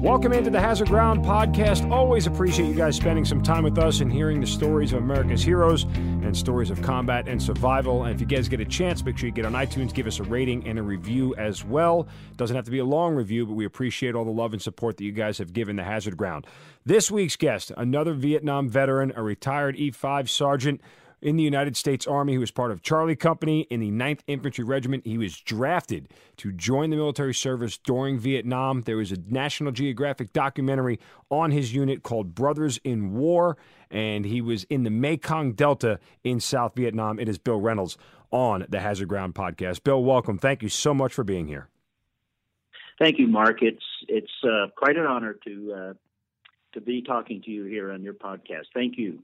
Welcome into the Hazard Ground podcast. Always appreciate you guys spending some time with us and hearing the stories of America's heroes and stories of combat and survival. And if you guys get a chance, make sure you get on iTunes, give us a rating and a review as well. Doesn't have to be a long review, but we appreciate all the love and support that you guys have given the Hazard Ground. This week's guest, another Vietnam veteran, a retired E5 sergeant in the United States Army. He was part of Charlie Company in the 9th Infantry Regiment. He was drafted to join the military service during Vietnam. There was a National Geographic documentary on his unit called Brothers in War, and he was in the Mekong Delta in South Vietnam. It is Bill Reynolds on the Hazard Ground podcast. Bill, welcome. Thank you so much for being here. Thank you, Mark. It's it's uh, quite an honor to uh, to be talking to you here on your podcast. Thank you.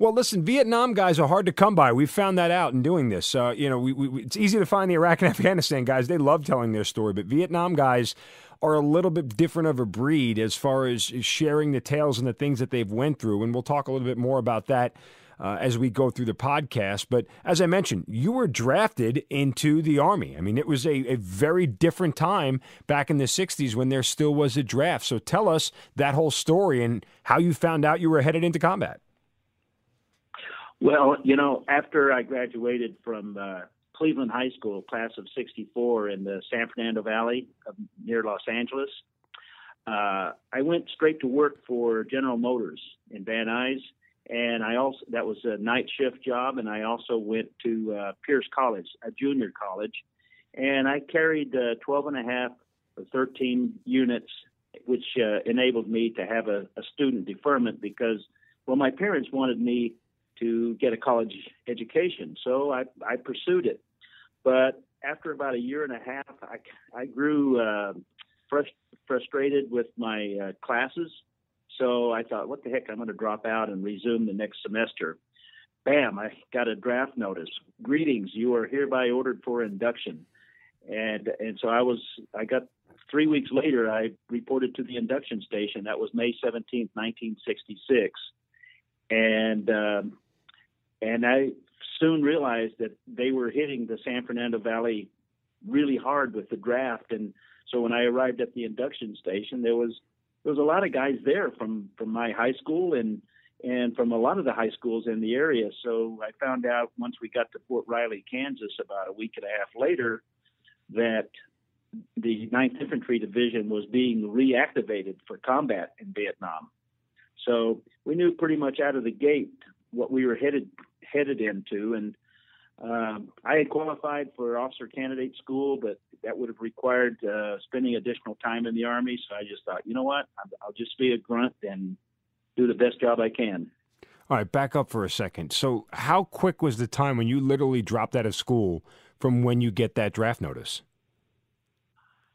Well, listen, Vietnam guys are hard to come by. We've found that out in doing this. Uh, you know, we, we, it's easy to find the Iraq and Afghanistan guys. They love telling their story, but Vietnam guys are a little bit different of a breed as far as sharing the tales and the things that they've went through. And we'll talk a little bit more about that uh, as we go through the podcast. But as I mentioned, you were drafted into the Army. I mean, it was a, a very different time back in the 60s when there still was a draft. So tell us that whole story and how you found out you were headed into combat. Well, you know, after I graduated from uh, Cleveland High School, class of '64 in the San Fernando Valley near Los Angeles, uh, I went straight to work for General Motors in Van Nuys, and I also that was a night shift job, and I also went to uh, Pierce College, a junior college, and I carried uh, 12 and a half or 13 units, which uh, enabled me to have a, a student deferment because, well, my parents wanted me to get a college education. So I, I pursued it. But after about a year and a half, I, I grew uh, frust- frustrated with my uh, classes. So I thought, what the heck, I'm going to drop out and resume the next semester. Bam, I got a draft notice. Greetings, you are hereby ordered for induction. And and so I was I got three weeks later I reported to the induction station. That was May 17th, 1966. And um, and I soon realized that they were hitting the San Fernando Valley really hard with the draft. And so when I arrived at the induction station, there was there was a lot of guys there from from my high school and and from a lot of the high schools in the area. So I found out once we got to Fort Riley, Kansas, about a week and a half later, that the 9th Infantry Division was being reactivated for combat in Vietnam. So we knew pretty much out of the gate what we were headed headed into. And um, I had qualified for officer candidate school, but that would have required uh, spending additional time in the Army. So I just thought, you know what, I'll just be a grunt and do the best job I can. All right, back up for a second. So, how quick was the time when you literally dropped out of school from when you get that draft notice?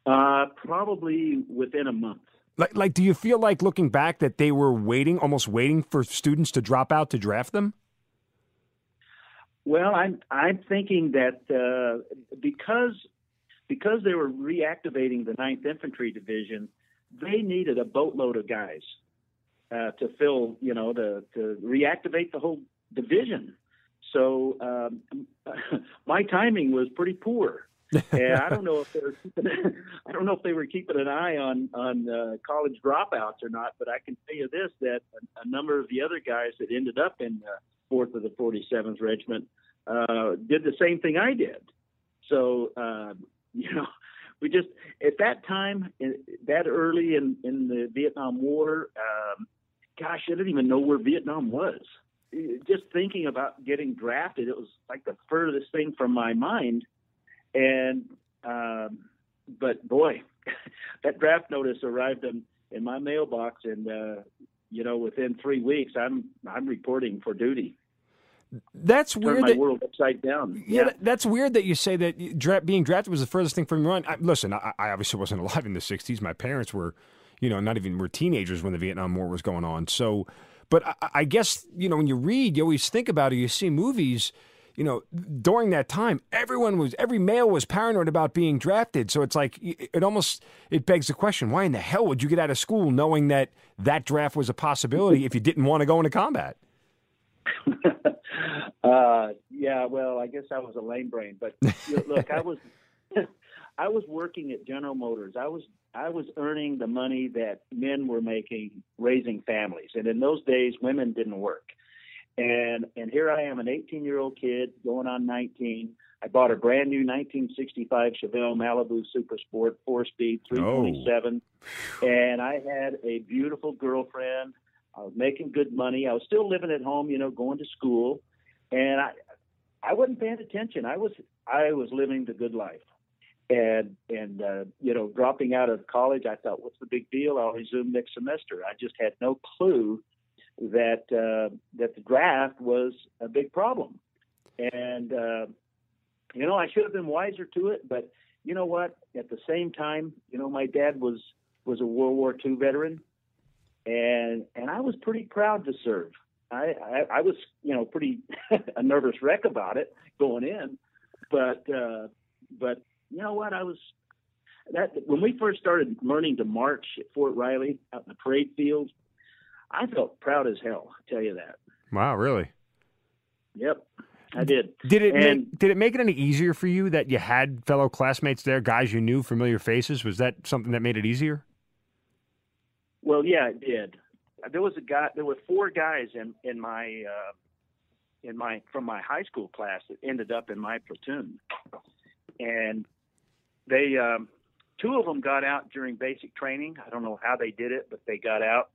Uh, probably within a month. Like, like, do you feel like looking back that they were waiting, almost waiting for students to drop out to draft them? Well, I'm I'm thinking that uh, because because they were reactivating the 9th Infantry Division, they needed a boatload of guys uh, to fill, you know, to to reactivate the whole division. So um, my timing was pretty poor. and I don't know if they were keeping, I don't know if they were keeping an eye on on uh, college dropouts or not, but I can tell you this: that a, a number of the other guys that ended up in uh, fourth of the 47th Regiment, uh, did the same thing I did. So, uh, you know, we just, at that time, that early in, in the Vietnam War, um, gosh, I didn't even know where Vietnam was. Just thinking about getting drafted, it was like the furthest thing from my mind. And, um, but boy, that draft notice arrived in, in my mailbox, and uh, you know, within three weeks, I'm I'm reporting for duty. That's weird. my that, world upside down. Yeah, yeah, that's weird that you say that dra- being drafted was the furthest thing from your mind. I, listen, I, I, obviously wasn't alive in the '60s. My parents were, you know, not even were teenagers when the Vietnam War was going on. So, but I, I guess you know when you read, you always think about it. You see movies. you know, during that time, everyone was, every male was paranoid about being drafted. So it's like, it almost, it begs the question, why in the hell would you get out of school knowing that that draft was a possibility if you didn't want to go into combat? uh, yeah, well, I guess I was a lame brain, but look, I was, I was working at General Motors. I was, I was earning the money that men were making raising families, and in those days, women didn't work. And and here I am, an 18 year old kid going on 19. I bought a brand new 1965 Chevelle Malibu Super Sport four speed 327, oh. and I had a beautiful girlfriend. I was making good money. I was still living at home, you know, going to school, and I I wasn't paying attention. I was I was living the good life, and and uh, you know, dropping out of college, I thought, what's the big deal? I'll resume next semester. I just had no clue that uh, that the draft was a big problem, and uh, you know I should have been wiser to it. But you know what? At the same time, you know my dad was was a World War II veteran, and and I was pretty proud to serve. I I, I was you know pretty a nervous wreck about it going in, but uh, but you know what? I was that when we first started learning to march at Fort Riley out in the parade field, I felt proud as hell. I tell you that. Wow, really? Yep, I did. Did it and, make, did it make it any easier for you that you had fellow classmates there, guys you knew, familiar faces? Was that something that made it easier? Well, yeah, it did. There was a guy. There were four guys in in my uh, in my from my high school class that ended up in my platoon, and they um, two of them got out during basic training. I don't know how they did it, but they got out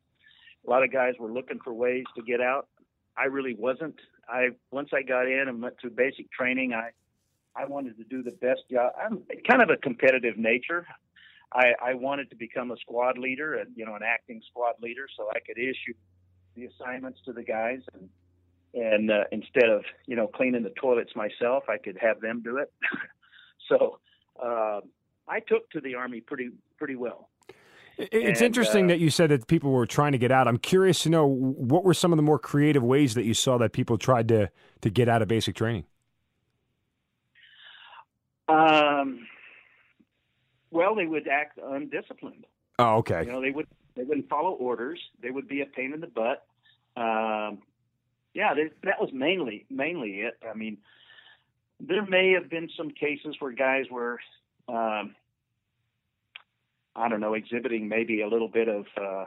a lot of guys were looking for ways to get out. I really wasn't. I once I got in and went through basic training, I I wanted to do the best job. I'm kind of a competitive nature. I, I wanted to become a squad leader, and you know, an acting squad leader, so I could issue the assignments to the guys, and and uh, instead of you know cleaning the toilets myself, I could have them do it. so uh, I took to the army pretty pretty well. It's and, interesting uh, that you said that people were trying to get out. I'm curious to know what were some of the more creative ways that you saw that people tried to to get out of basic training. Um, well, they would act undisciplined. Oh, okay. You know, they would they wouldn't follow orders. They would be a pain in the butt. Um, yeah, they, that was mainly mainly it. I mean, there may have been some cases where guys were um, I don't know, exhibiting maybe a little bit of, uh,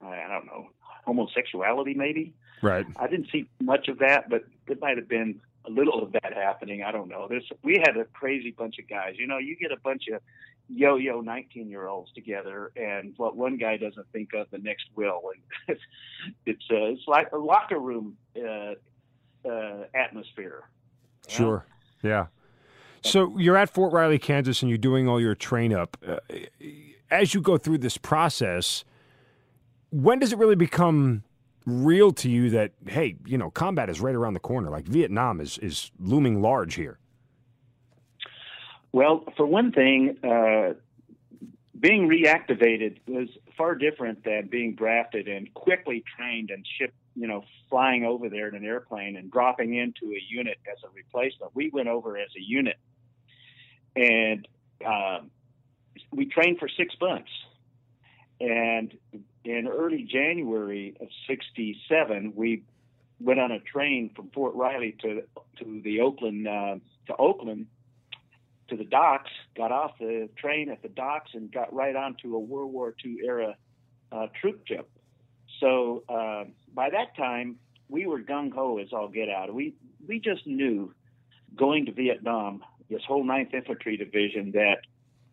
I don't know, homosexuality, maybe. Right. I didn't see much of that, but it might have been a little of that happening. I don't know. There's we had a crazy bunch of guys. You know, you get a bunch of yo-yo 19-year-olds together, and what one guy doesn't think of, the next will. And it's it's, uh, it's like a locker room uh, uh, atmosphere. Sure. Know? Yeah. So you're at Fort Riley, Kansas, and you're doing all your train up. Uh, as you go through this process, when does it really become real to you that hey, you know, combat is right around the corner? Like Vietnam is is looming large here. Well, for one thing, uh, being reactivated was far different than being drafted and quickly trained and shipped, you know, flying over there in an airplane and dropping into a unit as a replacement. We went over as a unit and um, we trained for six months. And in early January of '67, we went on a train from Fort Riley to to the Oakland uh, to Oakland to the docks. Got off the train at the docks and got right onto a World War II era uh, troop ship. So uh, by that time, we were gung ho as all get out. We we just knew going to Vietnam this whole Ninth Infantry Division that,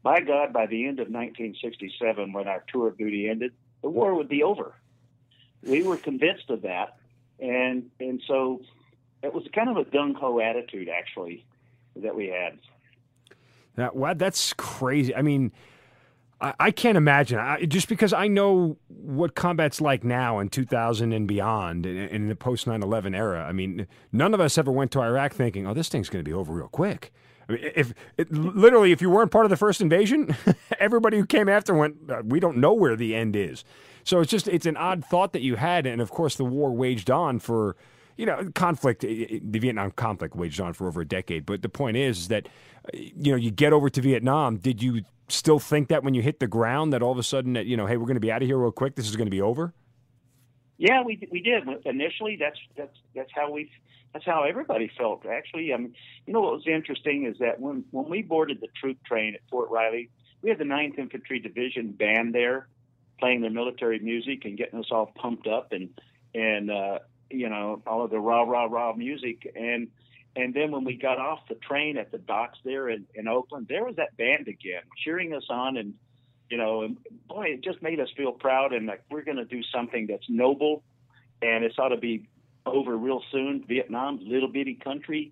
by God, by the end of 1967, when our tour of duty ended, the war would be over. We were convinced of that, and and so it was kind of a gung ho attitude, actually, that we had. That, wow, that's crazy. I mean, I, I can't imagine. I, just because I know what combat's like now in 2000 and beyond, in, in the post 9 11 era. I mean, none of us ever went to Iraq thinking, oh, this thing's going to be over real quick. If it, literally, if you weren't part of the first invasion, everybody who came after went, uh, we don't know where the end is. So it's just it's an odd thought that you had, and of course the war waged on for you know, conflict, the Vietnam conflict waged on for over a decade. But the point is that, you know, you get over to Vietnam. Did you still think that when you hit the ground that all of a sudden that, you know, hey, we're going to be out of here real quick. This is going to be over? Yeah, we we did initially. That's that's that's how we that's how everybody felt. Actually, mean, you know what was interesting is that when when we boarded the troop train at Fort Riley, we had the 9th Infantry Division band there, playing their military music and getting us all pumped up and and uh, you know all of the rah rah rah music and and then when we got off the train at the docks there in, in Oakland, there was that band again cheering us on and you know and boy it just made us feel proud and like we're going to do something that's noble and it's ought to be over real soon. Vietnam, little bitty country,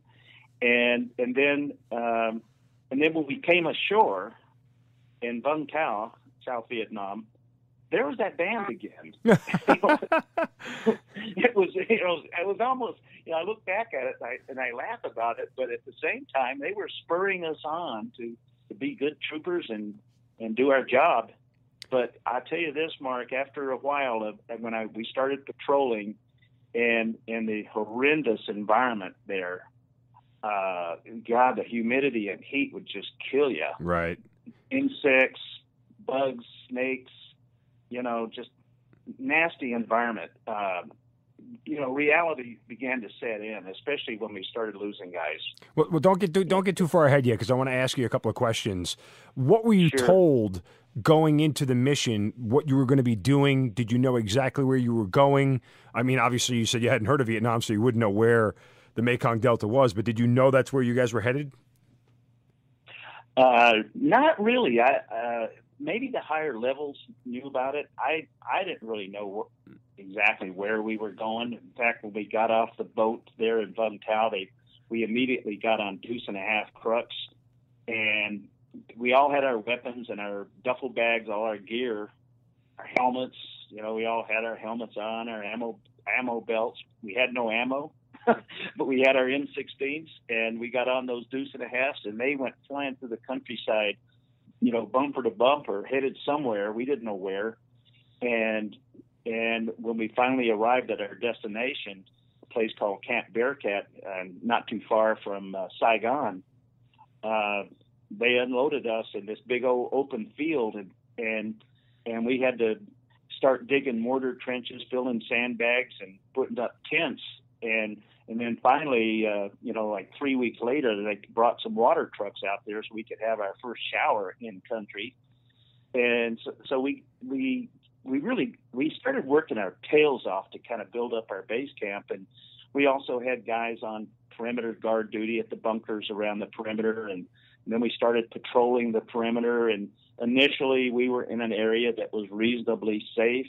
and and then um, and then when we came ashore in Vung Tau, South Vietnam, there was that band again. it was, you know, it was almost, you know, I look back at it and I, and I laugh about it, but at the same time, they were spurring us on to, to be good troopers and, and do our job. But I tell you this, Mark, after a while of when I, we started patrolling and, and the horrendous environment there, uh, God, the humidity and heat would just kill you. Right. Insects, bugs, snakes, you know, just nasty environment. Uh, you know, reality began to set in, especially when we started losing guys. Well, well don't get too, don't get too far ahead yet, because I want to ask you a couple of questions. What were you sure. told going into the mission? What you were going to be doing? Did you know exactly where you were going? I mean, obviously, you said you hadn't heard of Vietnam, so you wouldn't know where the Mekong Delta was. But did you know that's where you guys were headed? Uh, not really. I uh, maybe the higher levels knew about it. I I didn't really know wh- exactly where we were going. In fact, when we got off the boat there in Vung Tau, they we immediately got on deuce and a half crooks, and we all had our weapons and our duffel bags, all our gear, our helmets. You know, we all had our helmets on, our ammo ammo belts. We had no ammo, but we had our M16s, and we got on those deuce and a halves, and they went flying through the countryside you know, bumper to bumper, headed somewhere. We didn't know where. And and when we finally arrived at our destination, a place called Camp Bearcat, uh, not too far from uh, Saigon, uh, they unloaded us in this big old open field, and and and we had to start digging mortar trenches, filling sandbags, and putting up tents. And and then finally, uh, you know, like three weeks later, they brought some water trucks out there so we could have our first shower in country. And so, so we we we really we started working our tails off to kind of build up our base camp, and we also had guys on perimeter guard duty at the bunkers around the perimeter, and, and then we started patrolling the perimeter. And initially, we were in an area that was reasonably safe.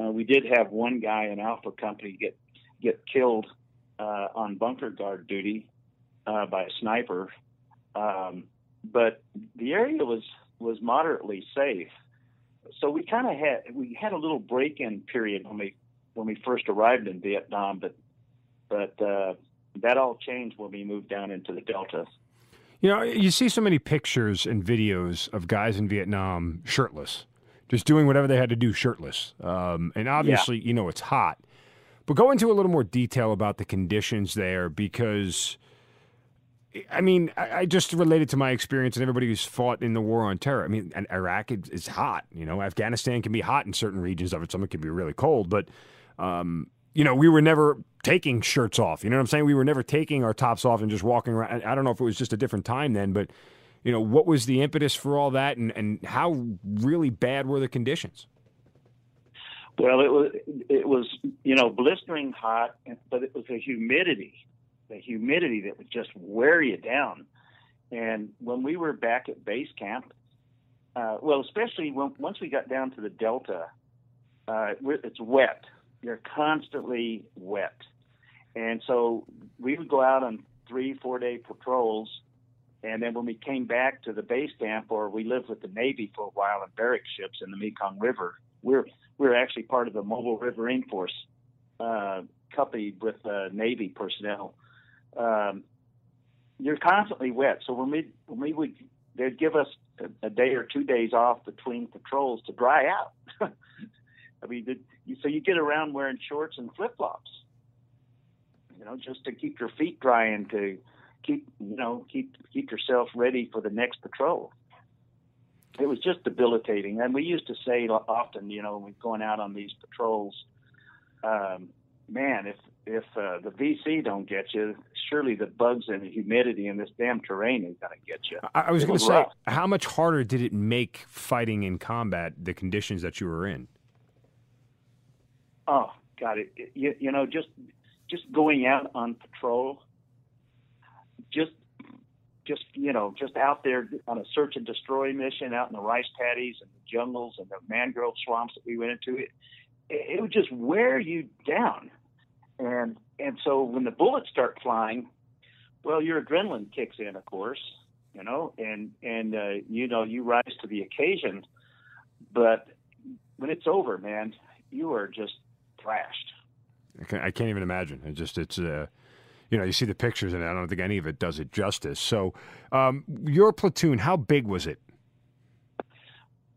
Uh, we did have one guy in Alpha Company get get killed uh, on bunker guard duty uh, by a sniper, um, but the area was was moderately safe. So we kind of had we had a little break-in period when we when we first arrived in Vietnam, but but uh, that all changed when we moved down into the Delta. You know, you see so many pictures and videos of guys in Vietnam shirtless, just doing whatever they had to do shirtless. Um, and obviously, yeah. you know, it's hot. But go into a little more detail about the conditions there because, I mean, I, I just related to my experience and everybody who's fought in the war on terror. I mean, Iraq is, hot. You know, Afghanistan can be hot in certain regions of it. Some it can be really cold. But, um, you know, we were never taking shirts off. You know what I'm saying? We were never taking our tops off and just walking around. I don't know if it was just a different time then, but, you know, what was the impetus for all that and, and how really bad were the conditions? Well, it was it was you know blistering hot, but it was the humidity, the humidity that would just wear you down. And when we were back at base camp, uh, well, especially when, once we got down to the delta, uh, it's wet. You're constantly wet, and so we would go out on three, four day patrols. And then when we came back to the base camp, or we lived with the Navy for a while in barrack ships in the Mekong River, we're we were actually part of the Mobile Riverine Force, uh, coupled with uh, Navy personnel. Um, you're constantly wet, so when we when we would they'd give us a, a day or two days off between patrols to dry out. I mean, so you get around wearing shorts and flip flops. you know, just to keep your feet dry and to keep, you know, keep keep yourself ready for the next patrol. It was just debilitating, and we used to say often, you know, when we're going out on these patrols, um, man, if if uh, the VC don't get you, surely the bugs and the humidity in this damn terrain is going to get you. I, I was going to say, rough. how much harder did it make fighting in combat the conditions that you were in? Oh God, it, it. You, you know just just going out on patrol, just just you know just out there on a search and destroy mission out in the rice paddies and the jungles and the mangrove swamps that we went into it it would just wear you down. And and so when the bullets start flying well your adrenaline kicks in of course you know and and uh, you know you rise to the occasion. But when it's over man you are just thrashed I can't, I can't even imagine it just it's uh you know, you see the pictures, and I don't think any of it does it justice. So, um, your platoon, how big was it?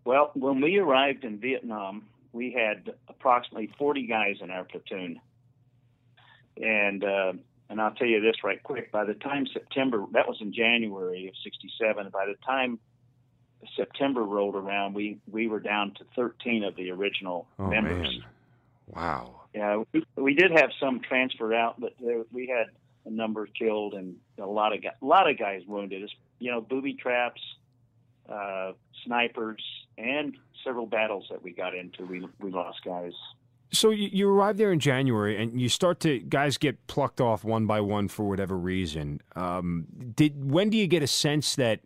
Well, when we arrived in Vietnam, we had approximately 40 guys in our platoon, and uh, and I'll tell you this right quick. By the time September, that was in January of '67. By the time September rolled around, we we were down to 13 of the original oh, members. Man. Wow. Yeah, we, we did have some transferred out, but there, we had a number killed and a lot of guys, a lot of guys wounded. It's, you know, booby traps, uh, snipers, and several battles that we got into. We we lost guys. So you, you arrive there in January, and you start to guys get plucked off one by one for whatever reason. Um, did when do you get a sense that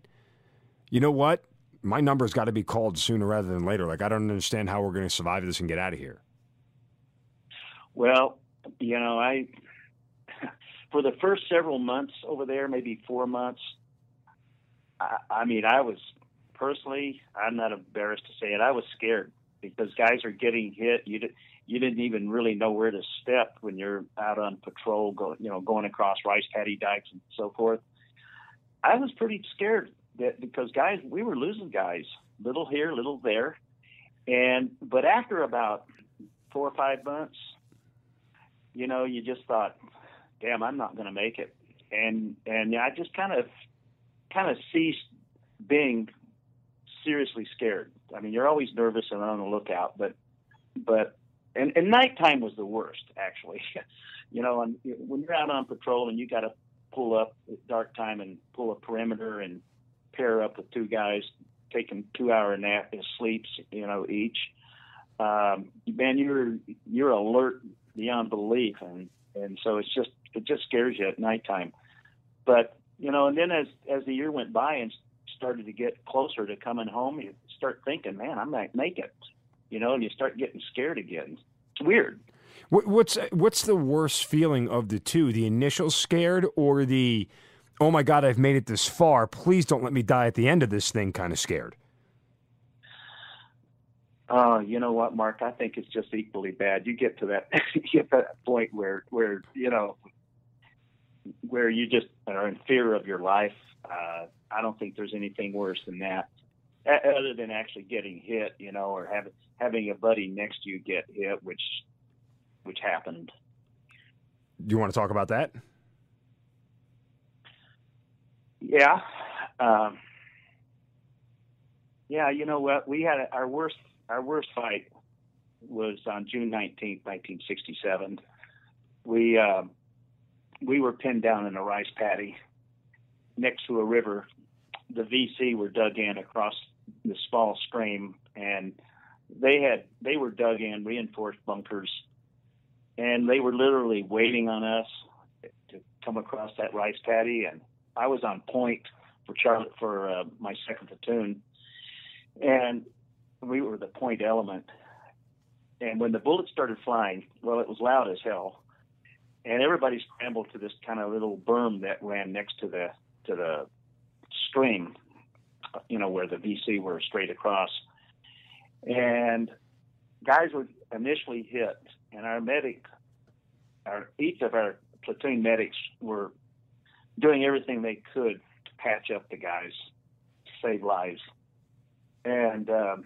you know what my number's got to be called sooner rather than later? Like I don't understand how we're going to survive this and get out of here. Well, you know, I for the first several months over there, maybe four months, I, I mean, I was personally, I'm not embarrassed to say it, I was scared because guys are getting hit. You did, you didn't even really know where to step when you're out on patrol, you know, going across rice paddy dikes and so forth. I was pretty scared that because guys, we were losing guys, little here, little there, and but after about four or five months, you know, you just thought, damn, I'm not going to make it. And and I just kind of kind of ceased being seriously scared. I mean, you're always nervous and on the lookout, but but and, and nighttime was the worst actually. you know, and when you're out on patrol and you got to pull up at dark time and pull a perimeter and pair up with two guys taking two hour nap and sleeps, you know, each. Um, man, you're you're alert beyond belief, and and so it's just it just scares you at nighttime. But you know, and then as as the year went by and started to get closer to coming home, you start thinking, man, I might make it. You know, and you start getting scared again. It's weird. What's what's the worst feeling of the two? The initial scared or the oh my god, I've made it this far. Please don't let me die at the end of this thing. Kind of scared. Uh, you know what, Mark? I think it's just equally bad. You get to that, you get to that point where, where you know, where you just are in fear of your life. Uh, I don't think there's anything worse than that, other than actually getting hit, you know, or having having a buddy next to you get hit, which which happened. Do you want to talk about that? Yeah. Um, yeah, you know what? We had our worst our worst fight was on June 19th, 1967. We uh, we were pinned down in a rice paddy next to a river. The VC were dug in across the small stream, and they had they were dug in reinforced bunkers, and they were literally waiting on us to come across that rice paddy. And I was on point for Charlotte for uh, my second platoon, and we were the point element. And when the bullets started flying, well, it was loud as hell, and everybody scrambled to this kind of little berm that ran next to the to the stream, you know, where the VC were straight across. And guys were initially hit, and our medic, our each of our platoon medics were doing everything they could to patch up the guys, save lives. And um,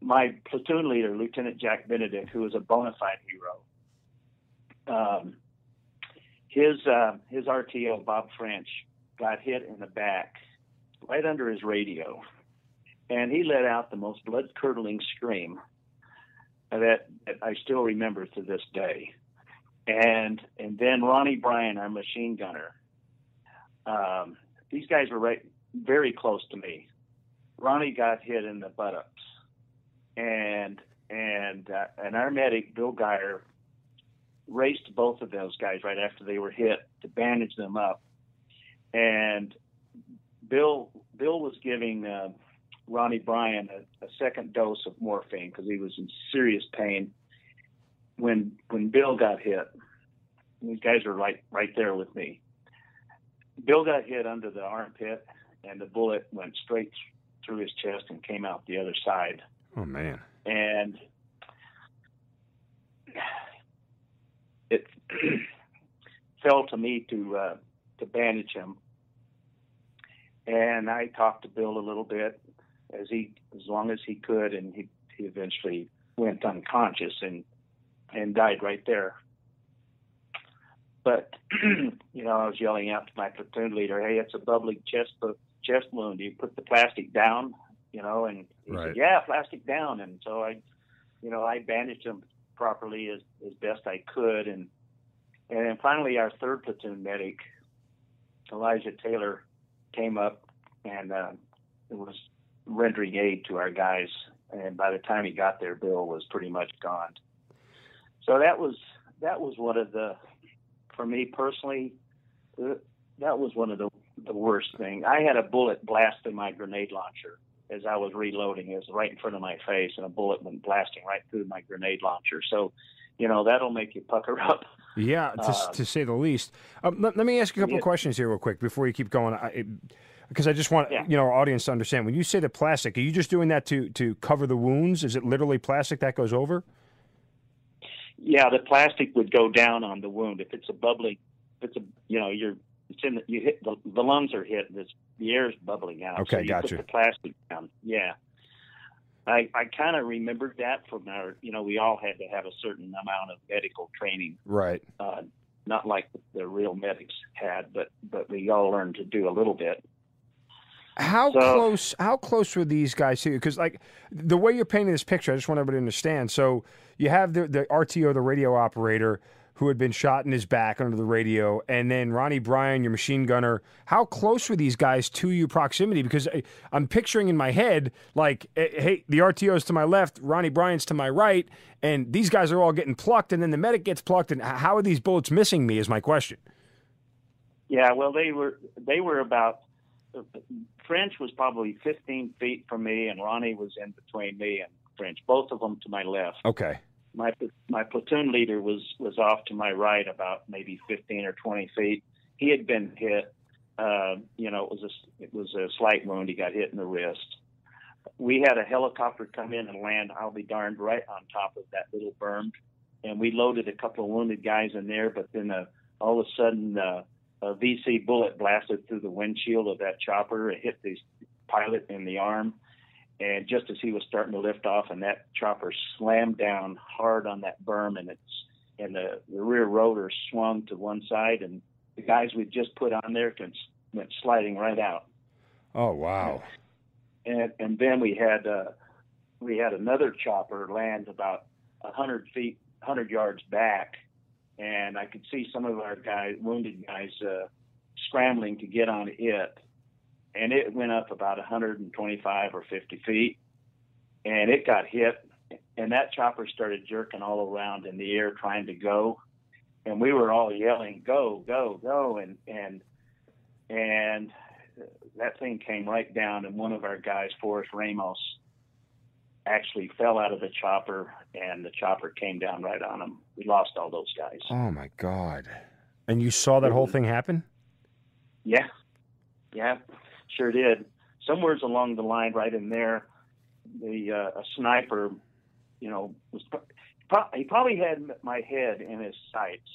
my platoon leader, Lieutenant Jack Benedict, who was a bona fide hero, um, his uh, his RTO Bob French got hit in the back, right under his radio, and he let out the most blood curdling scream that, that I still remember to this day. And and then Ronnie Bryan, our machine gunner. Um, these guys were right very close to me. Ronnie got hit in the buttocks, and and uh, and our medic Bill Geyer raced both of those guys right after they were hit to bandage them up, and Bill Bill was giving uh, Ronnie Bryan a, a second dose of morphine because he was in serious pain when when Bill got hit. These guys are right right there with me. Bill got hit under the armpit, and the bullet went straight through his chest and came out the other side. Oh man! And it fell to me to uh, to bandage him. And I talked to Bill a little bit as he as long as he could, and he he eventually went unconscious and and died right there. But you know, I was yelling out to my platoon leader, "Hey, it's a bubbling chest chest wound. You put the plastic down, you know." And he Right. said, "Yeah, plastic down." And so I, you know, I bandaged him properly as as best I could, and and then finally our third platoon medic, Elijah Taylor, came up and uh, it was rendering aid to our guys. And by the time he got there, Bill was pretty much gone. So that was that was one of the, for me personally, uh, that was one of the the worst thing. I had a bullet blast in my grenade launcher as I was reloading. It was right in front of my face, and a bullet went blasting right through my grenade launcher. So, you know, that'll make you pucker up. Yeah, to, Um, to say the least. Um, let, let me ask you a couple yeah. of questions here, real quick, before you keep going. I, because I just want Yeah. you know our audience to understand. When you say the plastic, are you just doing that to to cover the wounds? Is it literally plastic that goes over? Yeah, the plastic would go down on the wound if it's a bubbling. If it's a you know you're it's in the, you hit the, the lungs are hit. This the air's bubbling out. Okay, so you gotcha. Put the plastic down. Yeah. I, I kind of remembered that from our, you know, we all had to have a certain amount of medical training, Right. uh, not like the real medics had, but but we all learned to do a little bit. How So- close? How close were these guys to you? Because like the way you're painting this picture, I just want everybody to understand. So you have the the RTO, the radio operator, who had been shot in his back under the radio, and then Ronnie Bryan, your machine gunner. How close were these guys to you proximity? Because I, I'm picturing in my head like, eh, hey, the RTO's to my left, Ronnie Bryan's to my right, and these guys are all getting plucked, and then the medic gets plucked. And how are these bullets missing me? Is my question. Yeah, well, they were they were about French was probably 15 feet from me, and Ronnie was in between me and French, both of them to my left. Okay. My my platoon leader was was off to my right about maybe 15 or 20 feet. He had been hit. Uh, you know, it was a it was a slight wound. He got hit in the wrist. We had a helicopter come in and land. I'll be darned right on top of that little berm, and we loaded a couple of wounded guys in there. But then uh, all of a sudden, uh, a VC bullet blasted through the windshield of that chopper. It hit the pilot in the arm, and just as he was starting to lift off, and that chopper slammed down hard on that berm, and it's and the, the rear rotor swung to one side, and the guys we just put on there went, went sliding right out. Oh wow. And and then we had uh, we had another chopper land about a hundred feet, hundred yards back, and I could see some of our guys, wounded guys, uh, scrambling to get on it, and it went up about 125 or 50 feet, and it got hit, and that chopper started jerking all around in the air trying to go, and we were all yelling, "Go, go, go!" and and and that thing came right down, and one of our guys, Forrest Ramos, actually fell out of the chopper, and the chopper came down right on him. We lost all those guys. Oh my God. And you saw that mm-hmm. whole thing happen? Yeah, yeah, sure did. Somewhere's along the line, right in there, the uh, a sniper, you know, was pro- he probably had my head in his sights,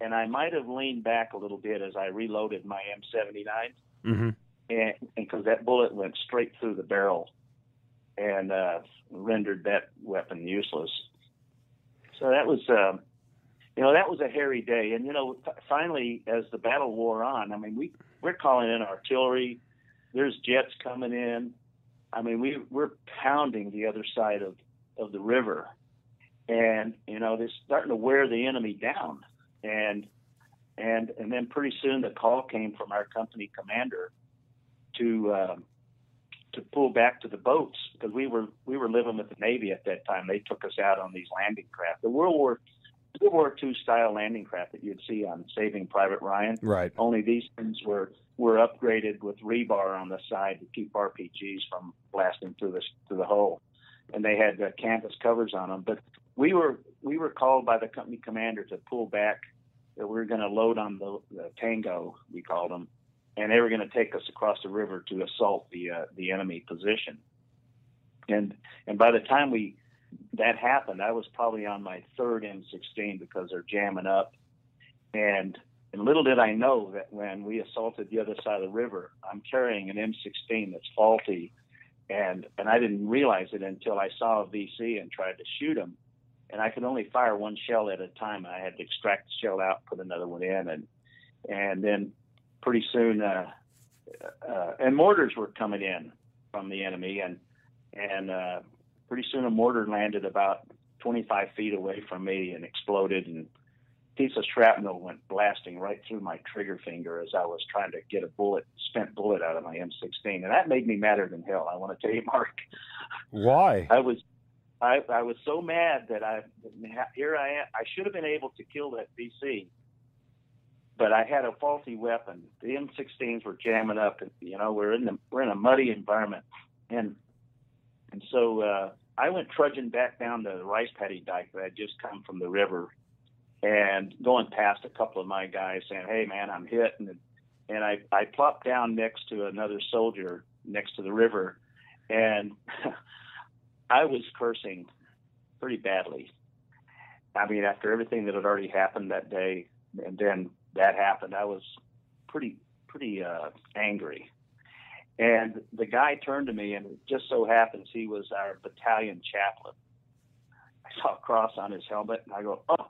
and I might have leaned back a little bit as I reloaded my M79, Mm-hmm. and because that bullet went straight through the barrel, and uh, rendered that weapon useless. So that was, uh, you know that was a hairy day. And you know, finally, as the battle wore on, I mean, we we're calling in artillery. There's jets coming in. I mean, we we're pounding the other side of of the river, and you know they're starting to wear the enemy down, and and and then pretty soon the call came from our company commander to uh, to pull back to the boats because we were we were living with the Navy at that time. They took us out on these landing craft, the World War World War II style landing craft that you'd see on Saving Private Ryan. Right. Only these things were were upgraded with rebar on the side to keep RPGs from blasting through the through the hull, and they had uh, canvas covers on them. But we were we were called by the company commander to pull back. That we were going to load on the, the Tango, we called them, and they were going to take us across the river to assault the uh, the enemy position. And and by the time we that happened, I was probably on my third M16 because they're jamming up. And and little did I know that when we assaulted the other side of the river, I'm carrying an M16 that's faulty, and and I didn't realize it until I saw a VC and tried to shoot him, and I could only fire one shell at a time. I had to extract the shell out, put another one in, and and then pretty soon, uh, uh, and mortars were coming in from the enemy, and and uh, pretty soon a mortar landed about 25 feet away from me and exploded, and a piece of shrapnel went blasting right through my trigger finger as I was trying to get a bullet, spent bullet out of my M16, and that made me madder than hell. I want to tell you, Mark. Why? I was. I, I was so mad that I here I am. I should have been able to kill that VC, but I had a faulty weapon. The M16s were jamming up, and you know we're in the we're in a muddy environment, and and so uh, I went trudging back down the rice paddy dike that had just come from the river, and going past a couple of my guys saying, "Hey man, I'm hit," and and I I plopped down next to another soldier next to the river, and I was cursing pretty badly. I mean, after everything that had already happened that day, and then that happened, I was pretty pretty uh, angry. And the guy turned to me, and it just so happens he was our battalion chaplain. I saw a cross on his helmet, and I go, "Oh,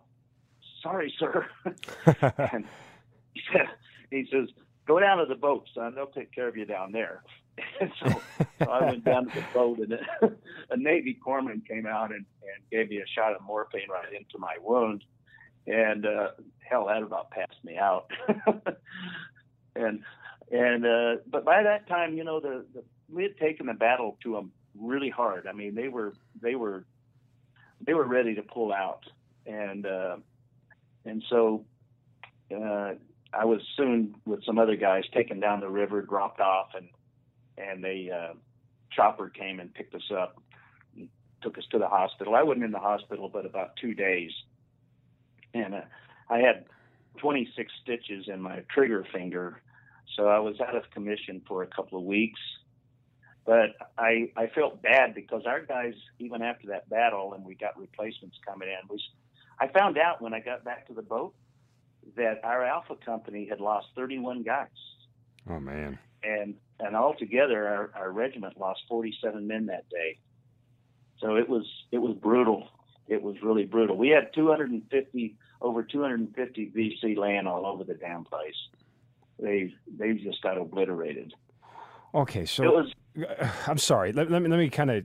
sorry, sir." and he, said, he says, "Go down to the boat, son. They'll take care of you down there." so, so I went down to the boat, and a Navy corpsman came out and, and gave me a shot of morphine right into my wound and uh, hell, that about passed me out. and and uh, but by that time, you know, the, the we had taken the battle to them really hard. I mean, they were they were they were ready to pull out, and uh, and so uh, I was soon with some other guys taken down the river, dropped off, and and they uh, chopper came and picked us up, and took us to the hospital. I wasn't in the hospital, but about two days and uh, I had 26 stitches in my trigger finger, so I was out of commission for a couple of weeks. But I I felt bad because our guys, even after that battle, and we got replacements coming in, was I found out when I got back to the boat that our Alpha company had lost 31 guys. Oh man! And and altogether, our, our regiment lost 47 men that day. So it was it was brutal it was really brutal. We had 250 over 250 VC land all over the damn place. They they just got obliterated. Okay, so was, I'm sorry. Let, let me let me kind of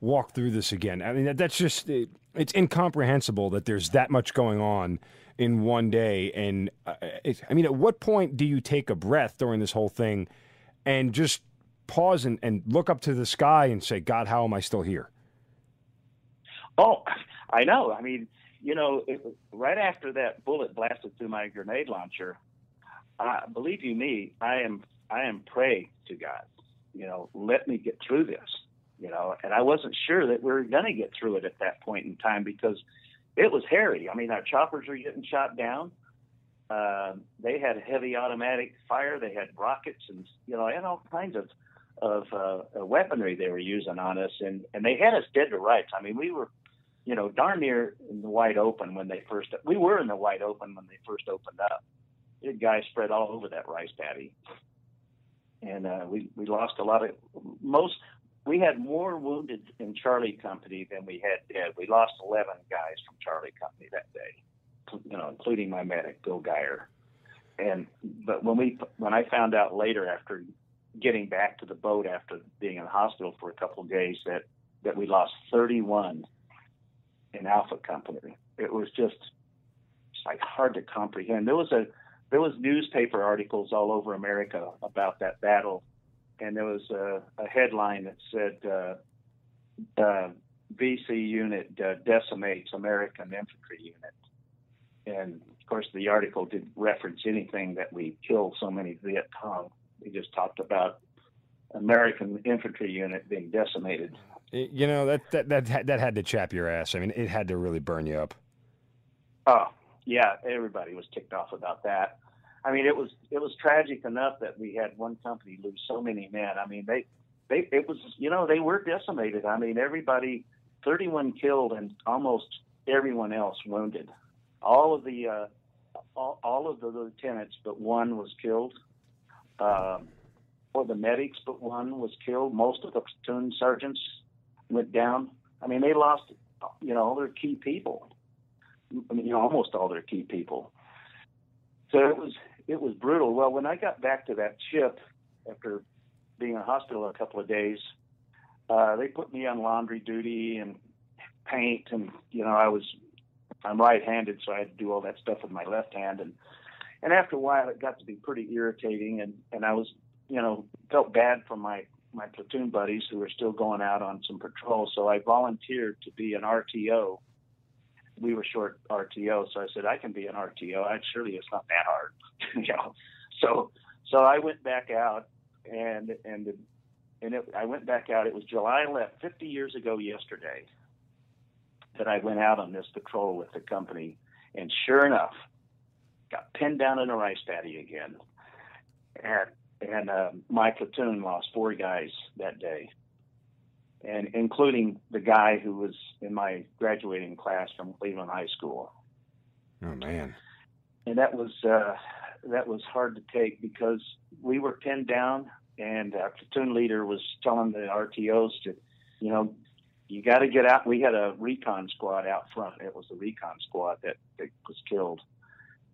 walk through this again. I mean, that's just it's incomprehensible that there's that much going on in one day. And uh, it, I mean, at what point do you take a breath during this whole thing and just pause and, and look up to the sky and say, God, how am I still here? Oh, I know. I mean, you know, it, right after that bullet blasted through my grenade launcher, uh, believe you me, I am I am praying to God. You know, let me get through this. You know, and I wasn't sure that we were going to get through it at that point in time because it was hairy. I mean, our choppers were getting shot down. Uh, they had heavy automatic fire. They had rockets, and you know, and all kinds of of uh, weaponry they were using on us, and and they had us dead to rights. I mean, we were you know, darn near in the wide open when they first. We were in the wide open when they first opened up. Guys spread all over that rice paddy, and uh, we we lost a lot of most. We had more wounded in Charlie Company than we had dead. We lost 11 guys from Charlie Company that day. you know, including my medic, Bill Geyer. And but when we when I found out later after getting back to the boat after being in the hospital for a couple of days that that we lost 31 in Alpha Company, it was just like hard to comprehend. There was a there was newspaper articles all over America about that battle, and there was a, a headline that said uh, uh, VC unit uh, decimates American infantry unit, and of course the article didn't reference anything that we killed so many Viet Cong. We just talked about American infantry unit being decimated. You know that that that that had to chap your ass. I mean, it had to really burn you up. Oh, yeah, everybody was ticked off about that. I mean, it was it was tragic enough that we had one company lose so many men. I mean, they they it was you know they were decimated. I mean, everybody, 31 killed and almost everyone else wounded. All of the uh, all, all of the lieutenants but one was killed. Um, or the medics but one was killed. Most of the platoon sergeants went down. I mean, they lost you know all their key people. I mean, you know, almost all their key people. So it was it was brutal. Well, when I got back to that ship after being in hospital a couple of days, uh, they put me on laundry duty and paint, and you know, I was I'm right-handed, so I had to do all that stuff with my left hand, and and after a while, it got to be pretty irritating, and and I was you know felt bad for my my platoon buddies who were still going out on some patrol, so I volunteered to be an RTO we were short RTO, so I said I can be an RTO. I surely it's not that hard, you know. So so I went back out and and and it, I went back out. It was July 11th, 50 years ago yesterday, that I went out on this patrol with the company, and sure enough, got pinned down in a rice paddy again, and and uh, my platoon lost four guys that day and including the guy who was in my graduating class from Cleveland High School. Oh man! And that was uh, that was hard to take because we were pinned down, and our platoon leader was telling the RTOs to, you know, you got to get out. We had a recon squad out front. It was the recon squad that, that was killed,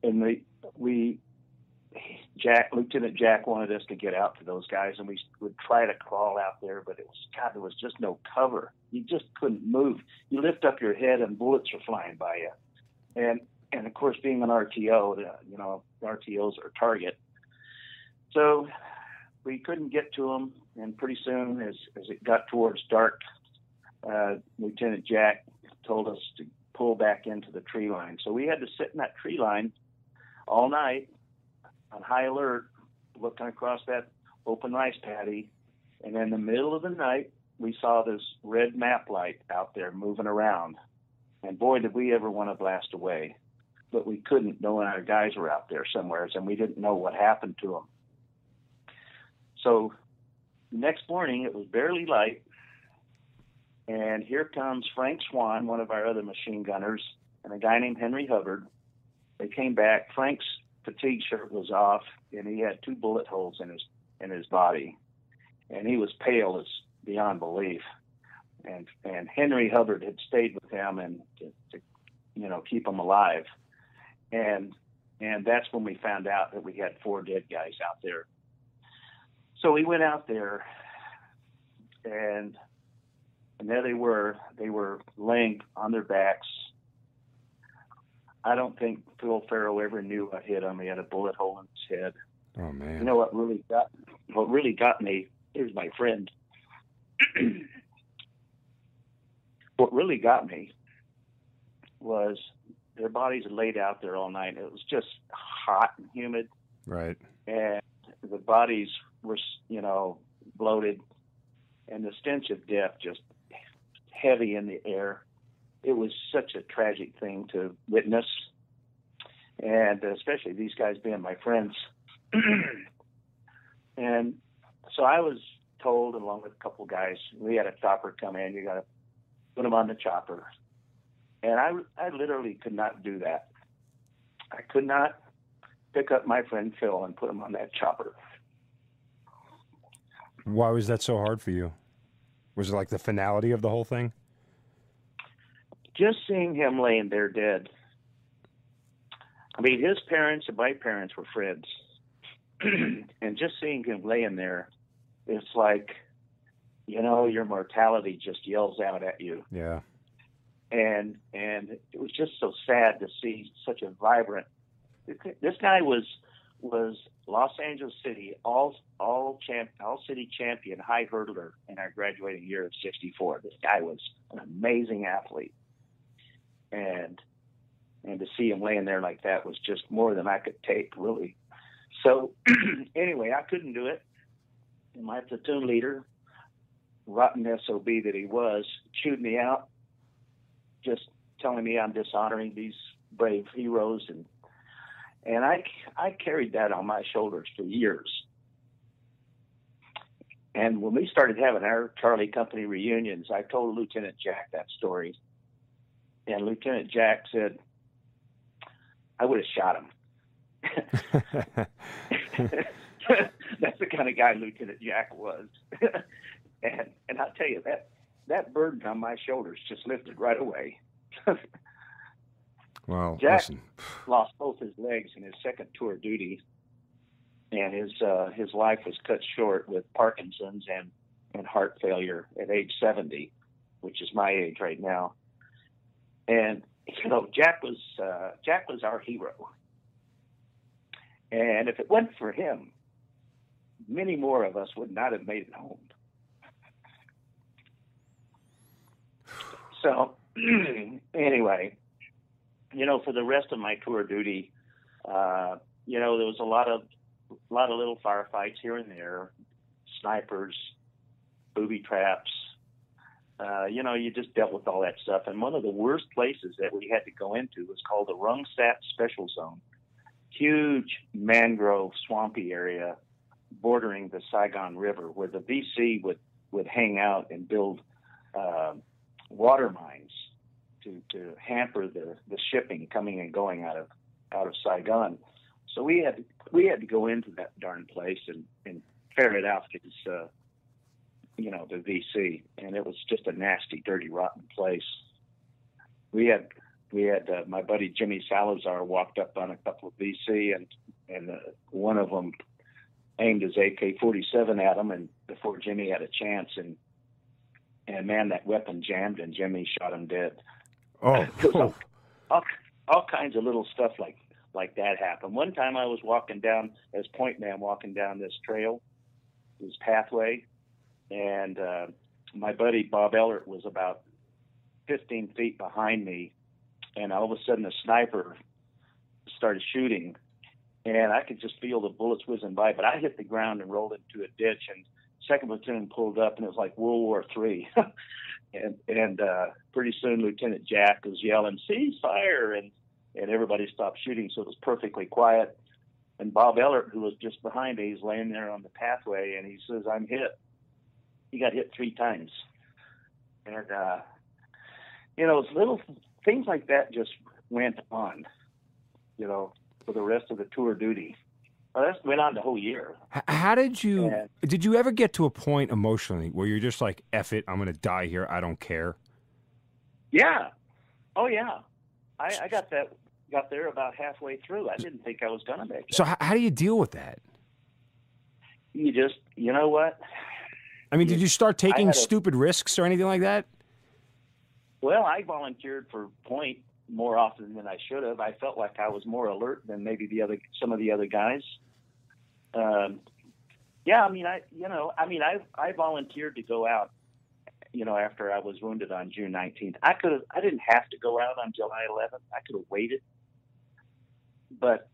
and we we Jack, Lieutenant Jack wanted us to get out to those guys, and we would try to crawl out there, but it was God, there was just no cover. You just couldn't move. You lift up your head, and bullets are flying by you. And and of course, being an RTO, you know, RTOs are target. So we couldn't get to them, and pretty soon, as as it got towards dark, uh, Lieutenant Jack told us to pull back into the tree line. So we had to sit in that tree line all night on high alert, looking across that open rice paddy. And in the middle of the night, we saw this red map light out there moving around. And boy, did we ever want to blast away. But we couldn't, knowing our guys were out there somewhere, and we didn't know what happened to them. So next morning, it was barely light. And here comes Frank Swan, one of our other machine gunners, and a guy named Henry Hubbard. They came back. Frank's fatigue shirt was off, and he had two bullet holes in his in his body, and he was pale as beyond belief. And and Henry Hubbard had stayed with him and to, to you know keep him alive, and and that's when we found out that we had four dead guys out there. So we went out there, and and there they were. They were laying on their backs, I don't think Phil Farrow ever knew what hit him. He had a bullet hole in his head. Oh man! You know what really got what really got me? Here's my friend. what really got me was their bodies laid out there all night. It was just hot and humid. Right. And the bodies were, you know, bloated, and the stench of death just heavy in the air it was such a tragic thing to witness, and especially these guys being my friends. and so I was told, along with a couple guys, we had a chopper come in. You got to put them on the chopper, and I I literally could not do that. I could not pick up my friend Phil and put him on that chopper. Why was that so hard for you? Was it like the finality of the whole thing? Just seeing him laying there dead I mean, his parents and my parents were friends, and just seeing him laying there, it's like, you know, your mortality just yells out at you. Yeah. And and it was just so sad to see such a vibrant. This guy was was Los Angeles City all all champ all city champion high hurdler in our graduating year of '64. This guy was an amazing athlete, and and to see him laying there like that was just more than I could take, really. So anyway, I couldn't do it. And my platoon leader, rotten sob that he was, chewed me out, just telling me I'm dishonoring these brave heroes and and I I carried that on my shoulders for years. And when we started having our Charlie Company reunions, I told Lieutenant Jack that story. And Lieutenant Jack said, I would have shot him. That's the kind of guy Lieutenant Jack was. and and I'll tell you that that burden on my shoulders just lifted right away. well, Jack listen. lost both his legs in his second tour of duty, and his uh, his life was cut short with Parkinson's and and heart failure at age 70, which is my age right now. And you know, Jack was uh, Jack was our hero, and if it wasn't for him, many more of us would not have made it home. So, anyway, you know, for the rest of my tour duty, uh, you know, there was a lot of a lot of little firefights here and there, snipers, booby traps. Uh, you know, you just dealt with all that stuff. And one of the worst places that we had to go into was called the Rung Sat Special Zone. Huge mangrove swampy area bordering the Saigon River, where the VC would would hang out and build uh, water mines to to hamper the the shipping coming and going out of out of Saigon. So we had we had to go into that darn place and and ferret out his uh, you know the VC, and it was just a nasty, dirty, rotten place. We had we had uh, my buddy Jimmy Salazar walked up on a couple of VC, and and uh, one of them aimed his AK-47 at him, and before Jimmy had a chance, and and man, that weapon jammed, and Jimmy shot him dead. Oh, all, all, all kinds of little stuff like like that happened. One time I was walking down as point man walking down this trail, this pathway, and uh, my buddy Bob Ellert was about 15 feet behind me, and all of a sudden a sniper started shooting, and I could just feel the bullets whizzing by. But I hit the ground and rolled into a ditch, and second platoon pulled up, and it was like World War Three. and and uh, pretty soon Lieutenant Jack was yelling, "Cease fire!" and and everybody stopped shooting, so it was perfectly quiet. And Bob Ellert, who was just behind me, he's laying there on the pathway, and he says, "I'm hit." He got hit three times, and uh, you know, little things like that just went on, you know, for the rest of the tour duty. Well, that went on the whole year. How did you? And- Did you ever get to a point emotionally where you're just like, "F it, I'm going to die here. I don't care." Yeah. Oh yeah. I, I got that got there about halfway through. I didn't think I was gonna make it. So how, how do you deal with that? you just you know what? I mean, did you start taking a- stupid risks or anything like that? Well, I volunteered for point more often than I should have. I felt like I was more alert than maybe the other some of the other guys. Um, yeah, I mean, I you know, I mean, I I volunteered to go out. You know, after I was wounded on June 19th, I could have. I didn't have to go out on July 11th. I could have waited. But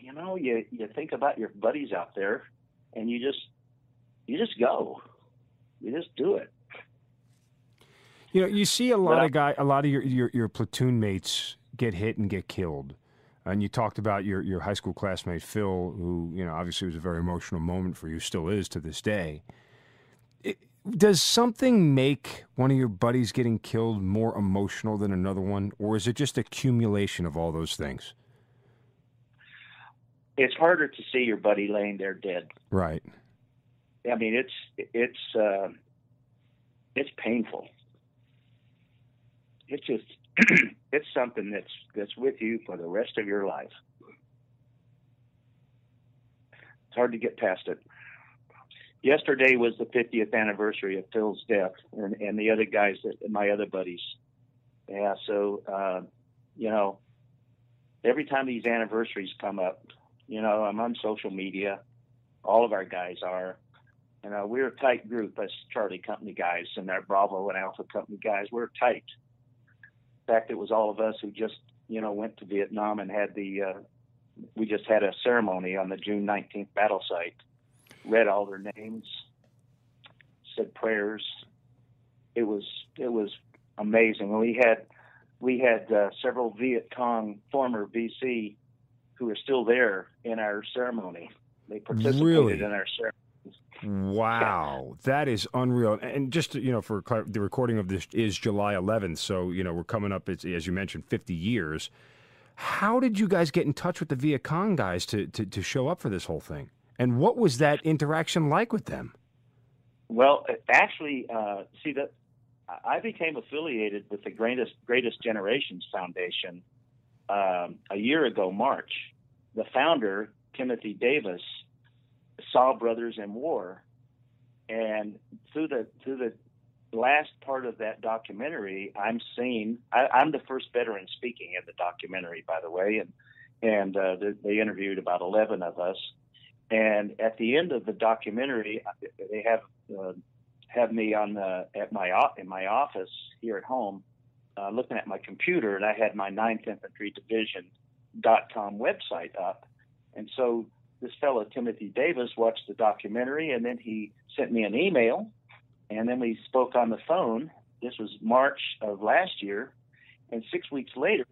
you know, you you think about your buddies out there, and you just you just go. You just do it. You know, you see a lot of guy, a lot of your, your your platoon mates get hit and get killed. And you talked about your, your high school classmate Phil, who you know obviously was a very emotional moment for you, still is to this day. It, does something make one of your buddies getting killed more emotional than another one, or is it just accumulation of all those things? It's harder to see your buddy laying there dead. Right. I mean, it's it's uh, it's painful. It's just it's something that's that's with you for the rest of your life. It's hard to get past it. Yesterday was the 50th anniversary of Phil's death, and, and the other guys, that, my other buddies. Yeah, so uh, you know, every time these anniversaries come up, you know, I'm on social media. All of our guys are. You know, we're a tight group as Charlie Company guys and our Bravo and Alpha Company guys. We're tight. In fact, it was all of us who just, you know, went to Vietnam and had the, uh, we just had a ceremony on the June 19th battle site, read all their names, said prayers. It was, it was amazing. We had, we had uh, several Viet Cong former VC who are still there in our ceremony. They participated Really? in our ceremony. Wow, that is unreal. And just you know, for clar- the recording of this is July 11th, so you know we're coming up. As you mentioned, 50 years. How did you guys get in touch with the Viet Cong guys to, to to show up for this whole thing? And what was that interaction like with them? Well, actually, uh, see that I became affiliated with the Greatest Greatest Generations Foundation um, a year ago, March. The founder, Timothy Davis, saw Brothers in War, and through the through the last part of that documentary, I'm seeing. I, I'm the first veteran speaking in the documentary, by the way, and and uh, they, they interviewed about eleven of us. And at the end of the documentary, they have uh, have me on the at my in my office here at home, uh, looking at my computer, and I had my 9th Infantry Division dot com website up, and so this fellow Timothy Davis watched the documentary, and then he sent me an email, and then we spoke on the phone. This was March of last year, and six weeks later,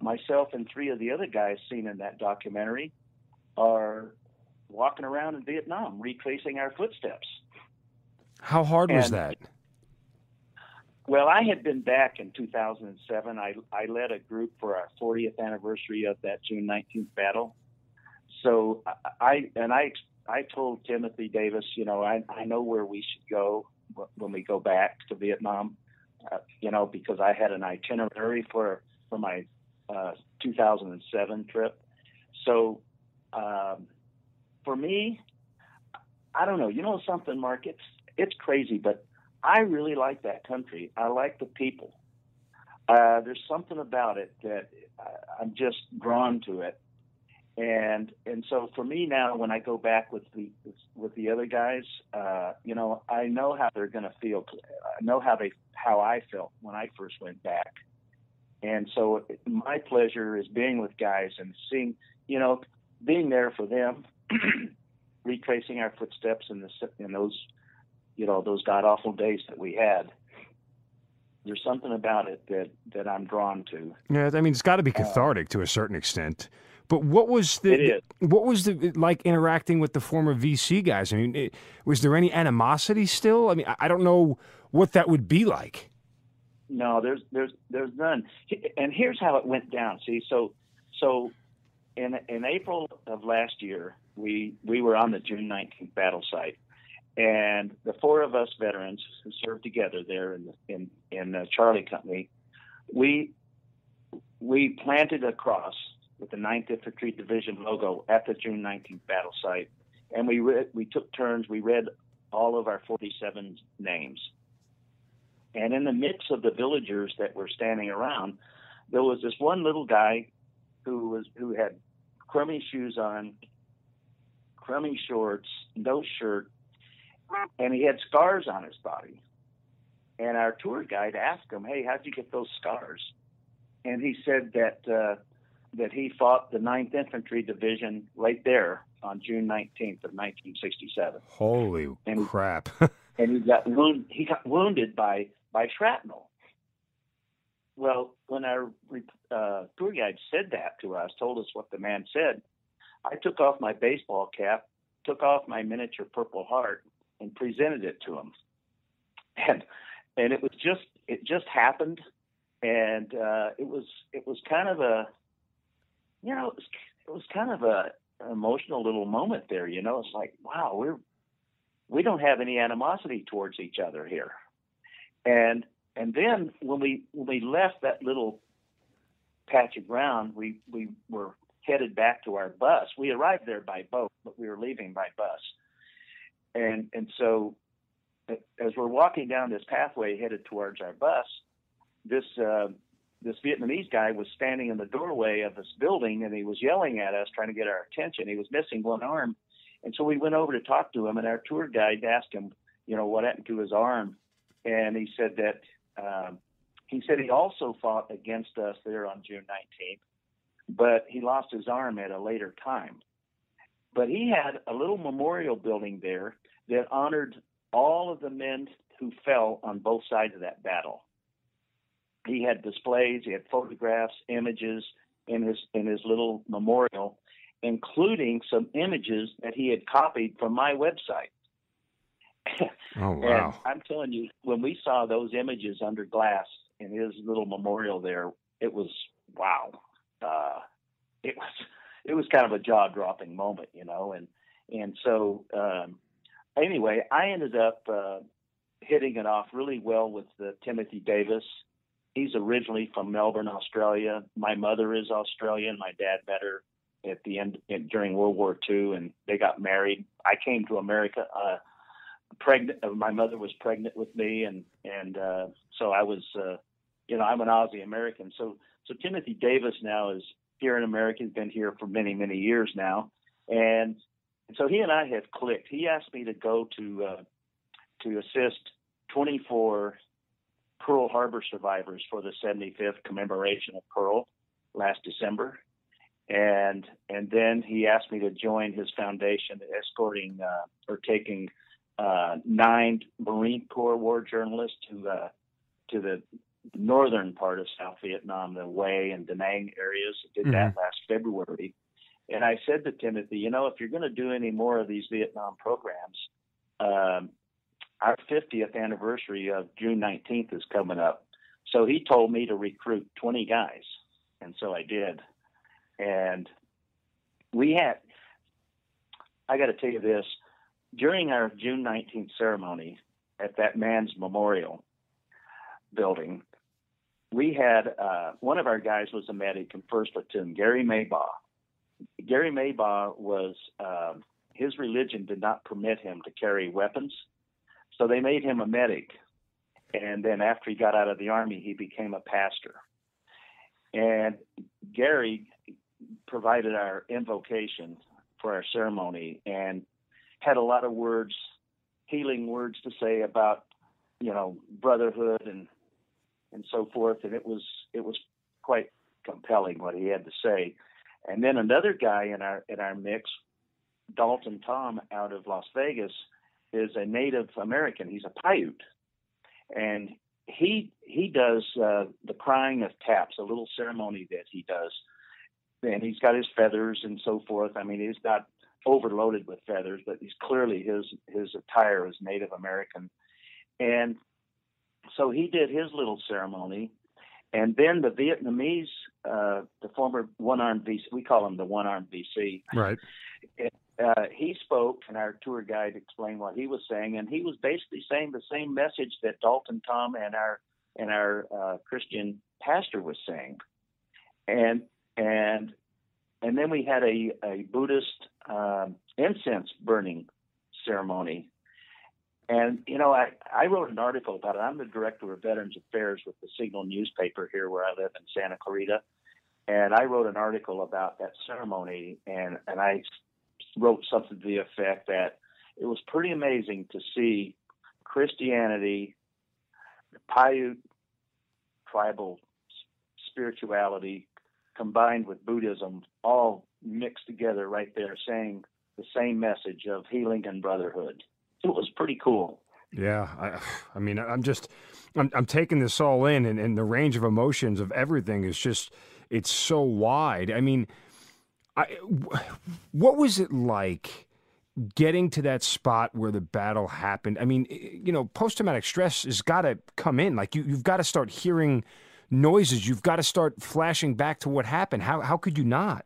myself and three of the other guys seen in that documentary are walking around in Vietnam, retracing our footsteps. How hard was that? Well, I had been back in 2007. I, I led a group for our 40th anniversary of that June 19th battle. So I, and I I told Timothy Davis, you know, I, I know where we should go when we go back to Vietnam, uh, you know, because I had an itinerary for for my uh, 2007 trip. So um, for me, I don't know. You know something, Mark? It's it's crazy, but I really like that country. I like the people. Uh, there's something about it that I, I'm just drawn to it, and and so for me now, when I go back with the with the other guys, uh, you know, I know how they're going to feel. I know how they how I felt when I first went back, and so my pleasure is being with guys and seeing, you know, being there for them, retracing our footsteps in the in those you know those god awful days that we had. There's something about it that that I'm drawn to. Yeah, I mean, it's got to be cathartic to a certain extent. But what was the what was the like interacting with the former VC guys? I mean, it, was there any animosity still? I mean, I, I don't know what that would be like. No, there's there's there's none. And here's how it went down. See, so so in in April of last year, we we were on the June 19th battle site, and the four of us veterans who served together there in in in the Charlie Company, we we planted a cross with the 9th Infantry Division logo at the June 19th battle site, and we read, we took turns. We read all of our 47 names. And in the midst of the villagers that were standing around, there was this one little guy who was who had crummy shoes on, crummy shorts, no shirt, and he had scars on his body. And our tour guide asked him, "Hey, how'd you get those scars?" And he said that uh, that he fought the 9th Infantry Division right there on June 19th of 1967 Holy And- crap! and he got wound, he got wounded by by shrapnel. Well, when our uh, tour guide said that to us, told us what the man said, I took off my baseball cap, took off my miniature Purple Heart, and presented it to him. And and it was just it just happened, and uh, it was it was kind of a, you know, it was, it was kind of a emotional little moment there. You know, it's like wow, we're we don't have any animosity towards each other here. And and then when we when we left that little patch of ground, we we were headed back to our bus. We arrived there by boat, but we were leaving by bus. And and so as we're walking down this pathway headed towards our bus, this uh, this Vietnamese guy was standing in the doorway of this building and he was yelling at us, trying to get our attention. He was missing one arm, and so we went over to talk to him. And our tour guide asked him, you know, what happened to his arm, and he said that um, he said he also fought against us there on June 19th, but he lost his arm at a later time. But he had a little memorial building there that honored all of the men who fell on both sides of that battle. He had displays, he had photographs, images in his in his little memorial, including some images that he had copied from my website. Oh wow! and I'm telling you, when we saw those images under glass in his little memorial there, it was wow. Uh, it was it was kind of a jaw dropping moment, you know, and and so um, anyway, I ended up uh, hitting it off really well with uh, Timothy Davis. He's originally from Melbourne, Australia. My mother is Australian. My dad met her at the end in, during World War II, and they got married. I came to America. Uh, pregnant. Uh, my mother was pregnant with me, and and uh, so I was, uh, you know, I'm an Aussie American. So so Timothy Davis now is here in America. He's been here for many many years now, and so he and I have clicked. He asked me to go to uh, to assist 24 Pearl Harbor survivors for the 75th commemoration of Pearl last December, and and then he asked me to join his foundation escorting uh, or taking uh, nine Marine Corps war journalists to uh, to the northern part of South Vietnam, the Hue and Da Nang areas. Did mm-hmm. that last February, and I said to Timothy, you know, if you're going to do any more of these Vietnam programs, um, our 50th anniversary of June 19th is coming up. So he told me to recruit 20 guys. And so I did. And we had, I got to tell you this, during our June 19th ceremony at that man's memorial building, we had uh, one of our guys was a medic in first platoon, Gary Maybaugh. Gary Maybaugh was uh, his religion did not permit him to carry weapons, so they made him a medic. And then after he got out of the army, he became a pastor. And Gary provided our invocation for our ceremony and had a lot of words, healing words to say about, you know, brotherhood and and so forth. And it was it was quite compelling what he had to say. And then another guy in our in our mix, Dalton Tom out of Las Vegas, is a Native American. He's a Paiute, and he he does uh, the crying of taps, a little ceremony that he does, and he's got his feathers and so forth. I mean, he's not overloaded with feathers, but he's clearly his his attire is Native American, and so he did his little ceremony, and then the Vietnamese, uh, the former one-armed VC, we call him the one-armed VC. Right. Uh, he spoke, and our tour guide explained what he was saying, and he was basically saying the same message that Dalton Tom and our and our uh, Christian pastor was saying, and and and then we had a a Buddhist um, incense burning ceremony and, you know, I, I wrote an article about it. I'm the director of Veterans Affairs with the Signal newspaper here where I live in Santa Clarita. And I wrote an article about that ceremony, and, and I wrote something to the effect that it was pretty amazing to see Christianity, the Paiute tribal spirituality combined with Buddhism all mixed together right there, saying the same message of healing and brotherhood it was pretty cool. Yeah, I, I mean, I'm just, I'm, I'm taking this all in, and, and the range of emotions of everything is just, it's so wide. I mean, I, what was it like getting to that spot where the battle happened? I mean, you know, post traumatic stress has got to come in. Like you, you've got to start hearing noises. You've got to start flashing back to what happened. How how could you not?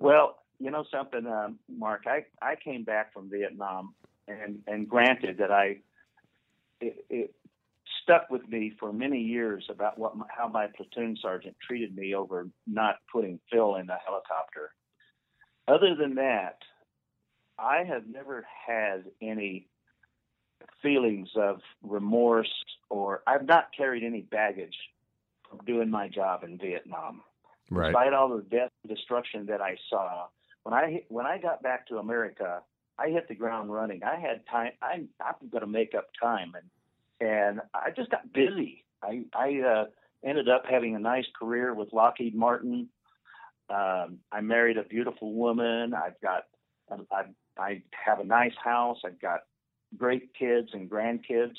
Well, you know something, um, Mark. I I came back from Vietnam, and and granted that I, it, it stuck with me for many years about what my, how my platoon sergeant treated me over not putting Phil in the helicopter. Other than that, I have never had any feelings of remorse or I've not carried any baggage from doing my job in Vietnam. Right. Despite all the death and destruction that I saw, when I when I got back to America, I hit the ground running. I had time. I, I'm going to make up time, and and I just got busy. I I uh, ended up having a nice career with Lockheed Martin. Um, I married a beautiful woman. I've got I I have a nice house. I've got great kids and grandkids.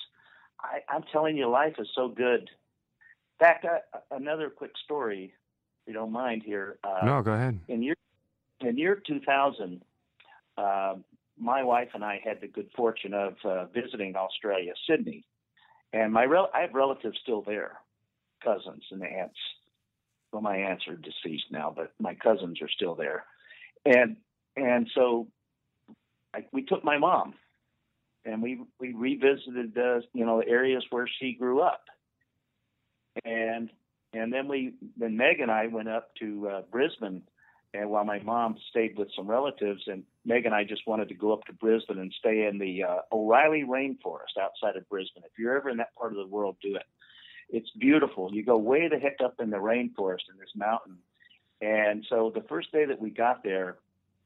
I, I'm telling you, life is so good. In fact, I, another quick story, if you don't mind here. Uh, no, go ahead. In year in year 2000, uh, my wife and I had the good fortune of uh, visiting Australia, Sydney, and my rel- I have relatives still there, cousins and aunts. Well, my aunts are deceased now, but my cousins are still there, and and so I, we took my mom, and we we revisited the you know areas where she grew up, and and then we then Meg and I went up to uh, Brisbane and while my mom stayed with some relatives, and Meg and I just wanted to go up to Brisbane and stay in the uh, O'Reilly Rainforest outside of Brisbane. If you're ever in that part of the world, do it. It's beautiful. You go way the heck up in the rainforest in this mountain. And so the first day that we got there,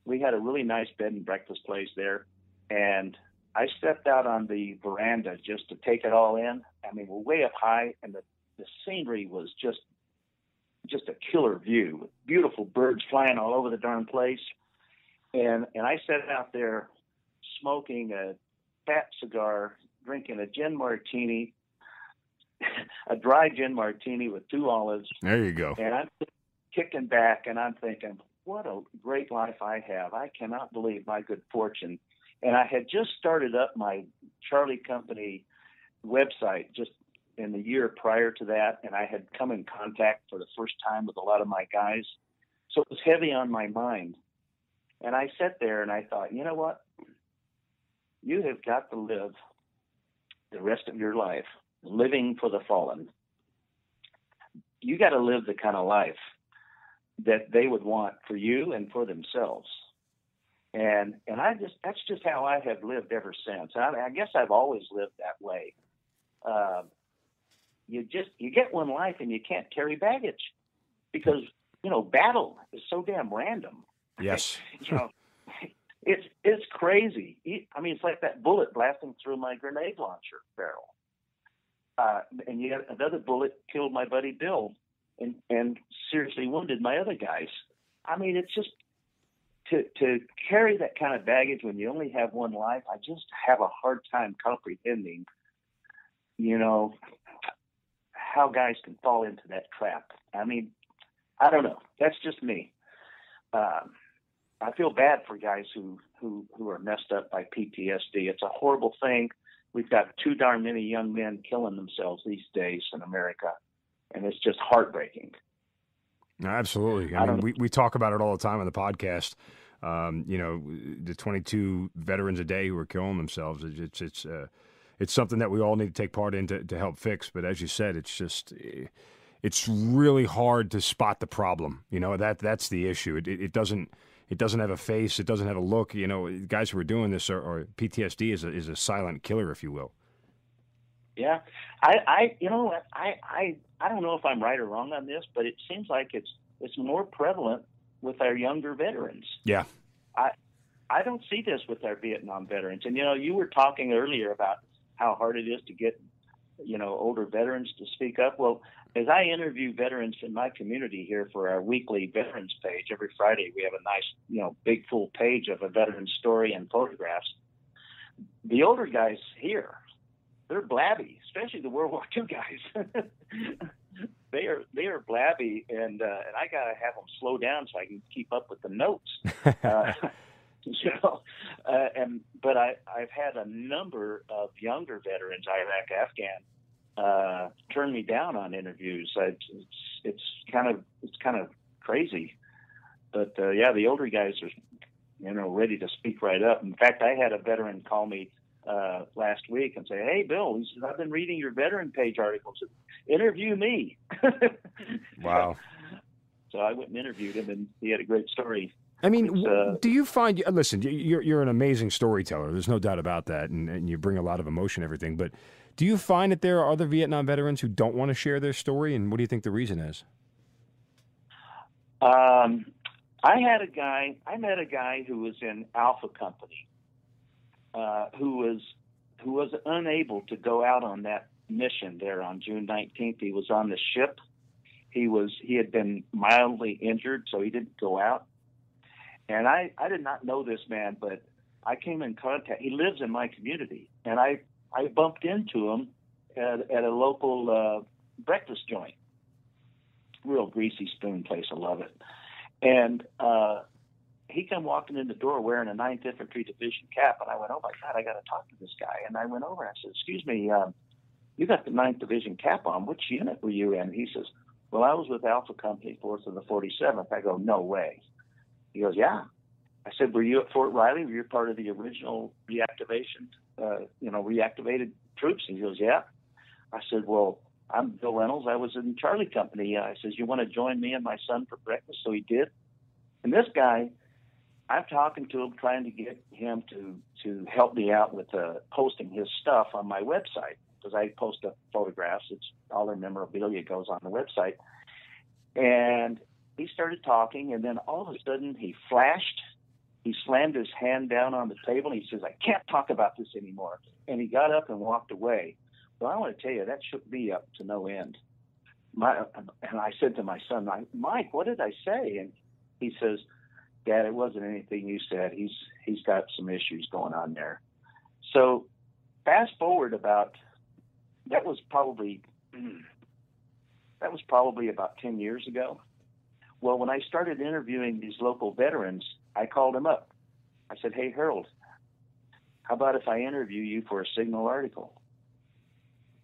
we had a really nice bed and breakfast place there. And I stepped out on the veranda just to take it all in. I mean, we're way up high, and the, the scenery was just just a killer view. Beautiful birds flying all over the darn place. And and I sat out there smoking a fat cigar, drinking a gin martini, a dry gin martini with two olives. There you go. And I'm kicking back and I'm thinking, what a great life I have. I cannot believe my good fortune. And I had just started up my Charlie Company website just in the year prior to that, and I had come in contact for the first time with a lot of my guys. So it was heavy on my mind. And I sat there and I thought, you know what? You have got to live the rest of your life living for the fallen. You got to live the kind of life that they would want for you and for themselves. And and I just that's just how I have lived ever since. I, I guess I've always lived that way. Uh, you just you get one life and you can't carry baggage because you know battle is so damn random. Yes, you know it's it's crazy. I mean, it's like that bullet blasting through my grenade launcher barrel, uh, and yet another bullet killed my buddy Bill and and seriously wounded my other guys. I mean, it's just to to carry that kind of baggage when you only have one life. I just have a hard time comprehending. You know, how guys can fall into that trap. I mean, I don't know. That's just me. Um, I feel bad for guys who, who who are messed up by PTSD. It's a horrible thing. We've got too darn many young men killing themselves these days in America, and it's just heartbreaking. Absolutely. I, I mean, we, we talk about it all the time on the podcast. Um, you know, the 22 veterans a day who are killing themselves. It's it's uh, it's something that we all need to take part in to, to help fix. But as you said, it's just it's really hard to spot the problem. You know that that's the issue. It, it, it doesn't it doesn't have a face. It doesn't have a look. You know, guys who are doing this are, are PTSD is a, is a silent killer, if you will. Yeah, I, I, you know, I, I, I don't know if I'm right or wrong on this, but it seems like it's it's more prevalent with our younger veterans. Yeah, I, I don't see this with our Vietnam veterans. And you know, you were talking earlier about how hard it is to get you know older veterans to speak up. Well, as I interview veterans in my community here for our weekly veterans page every Friday, we have a nice you know big full page of a veteran story and photographs. The older guys here, they're blabby, especially the World War II guys. they are they are blabby, and uh, and I gotta have them slow down so I can keep up with the notes. Uh, you know, uh, and but I I've had a number of younger veterans, Iraq, Afghan, uh, turn me down on interviews. I, it's it's kind of it's kind of crazy, but uh, yeah, the older guys are you know ready to speak right up. In fact, I had a veteran call me uh, last week and say, "Hey, Bill, he says I've been reading your veteran page articles. Interview me." wow. So I went and interviewed him, and he had a great story. I mean, uh, do you find? Listen, you're you're an amazing storyteller. There's no doubt about that, and, and you bring a lot of emotion, everything. But do you find that there are other Vietnam veterans who don't want to share their story, and what do you think the reason is? Um, I had a guy. I met a guy who was in Alpha Company, uh, who was who was unable to go out on that mission there on June 19th. He was on the ship. He was he had been mildly injured, so he didn't go out. And I I did not know this man, but I came in contact. He lives in my community, and I I bumped into him at, at a local uh, breakfast joint. Real greasy spoon place. I love it. And uh, he come walking in the door wearing a Ninth Infantry Division cap, and I went, "Oh my God, I got to talk to this guy." And I went over and I said, "Excuse me, um, you got the Ninth Division cap on. Which unit were you in?" He says, "Well, I was with Alpha Company, Fourth of the 47th." I go, "No way." He goes, "Yeah." I said, "Were you at Fort Riley? Were you part of the original reactivation? Uh, you know, reactivated troops?" He goes, "Yeah." I said, "Well." I'm Bill Reynolds. I was in Charlie Company. I says, "You want to join me and my son for breakfast?" So he did. And this guy, I'm talking to him, trying to get him to to help me out with uh, posting his stuff on my website because I post up photographs. It's all their memorabilia goes on the website. And he started talking, and then all of a sudden he flashed. He slammed his hand down on the table, and he says, "I can't talk about this anymore." And he got up and walked away. Well, I want to tell you that shook me up to no end. My, and I said to my son, Mike, what did I say? And he says, Dad, it wasn't anything you said. He's he's got some issues going on there. So fast forward about that was probably that was probably about ten years ago. Well, when I started interviewing these local veterans, I called him up. I said, Hey Harold, how about if I interview you for a signal article?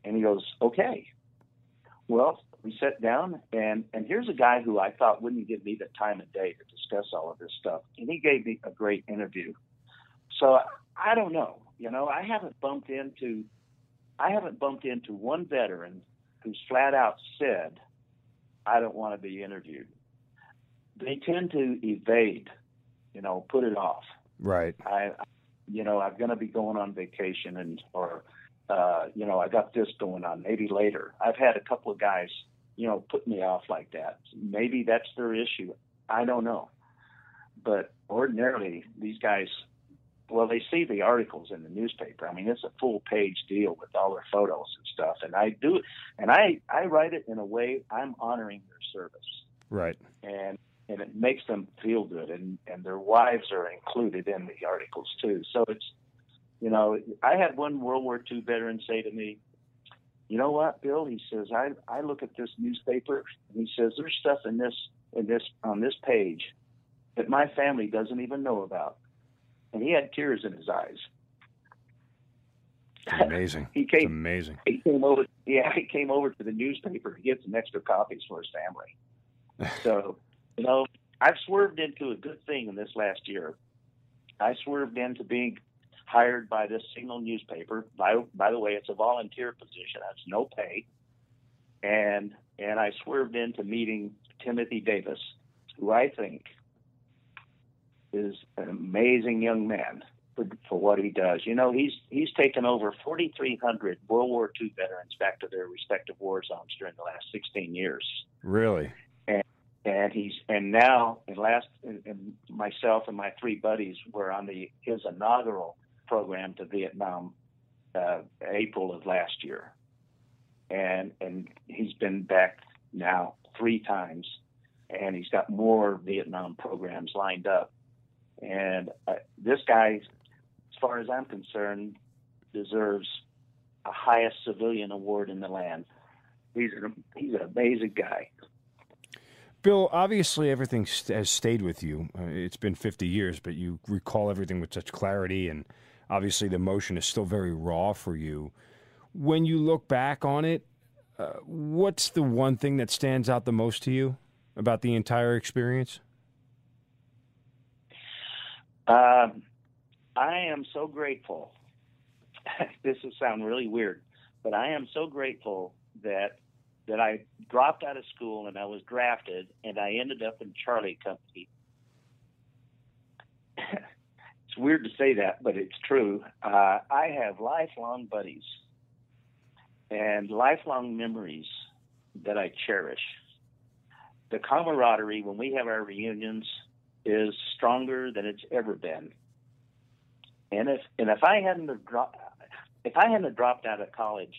And he goes, okay. Well, we sat down, and and here's a guy who I thought wouldn't give me the time of day to discuss all of this stuff, and he gave me a great interview. So I don't know, you know, I haven't bumped into, I haven't bumped into one veteran who's flat out said, I don't want to be interviewed. They tend to evade, you know, put it off. Right. I, you know, I'm going to be going on vacation and or uh, you know, I got this going on. Maybe later. I've had a couple of guys, you know, put me off like that. Maybe that's their issue. I don't know. But ordinarily, these guys, well, they see the articles in the newspaper. I mean, it's a full page deal with all their photos and stuff. And I do, and I I write it in a way I'm honoring their service. Right. And and it makes them feel good, and and their wives are included in the articles too. So it's you know, I had one World War II veteran say to me, "You know what, Bill?" He says, "I I look at this newspaper, and he says there's stuff in this in this on this page that my family doesn't even know about," and he had tears in his eyes. It's amazing. he came it's amazing. He came over. Yeah, he came over to the newspaper to get some extra copies for his family. so, you know, I've swerved into a good thing in this last year. I swerved into being hired by this Signal newspaper. By by the way, it's a volunteer position. That's no pay. And and I swerved into meeting Timothy Davis, who I think is an amazing young man for, for what he does. You know, he's he's taken over 4,300 World War II veterans back to their respective war zones during the last 16 years. Really? And and he's and now and last and, and myself and my three buddies were on the his inaugural program to Vietnam uh, April of last year, and and he's been back now three times, and he's got more Vietnam programs lined up. And uh, this guy, as far as I'm concerned, deserves a highest civilian award in the land. He's an he's an amazing guy. Bill, obviously everything has stayed with you. Uh, it's been 50 years, but you recall everything with such clarity and obviously the emotion is still very raw for you. When you look back on it, uh, what's the one thing that stands out the most to you about the entire experience? Um, I am so grateful this will sound really weird, but I am so grateful that that I dropped out of school and I was drafted and I ended up in Charlie Company. it's weird to say that, but it's true. Uh, I have lifelong buddies and lifelong memories that I cherish. The camaraderie when we have our reunions is stronger than it's ever been. And if and if I hadn't have dropped if I hadn't dropped out of college,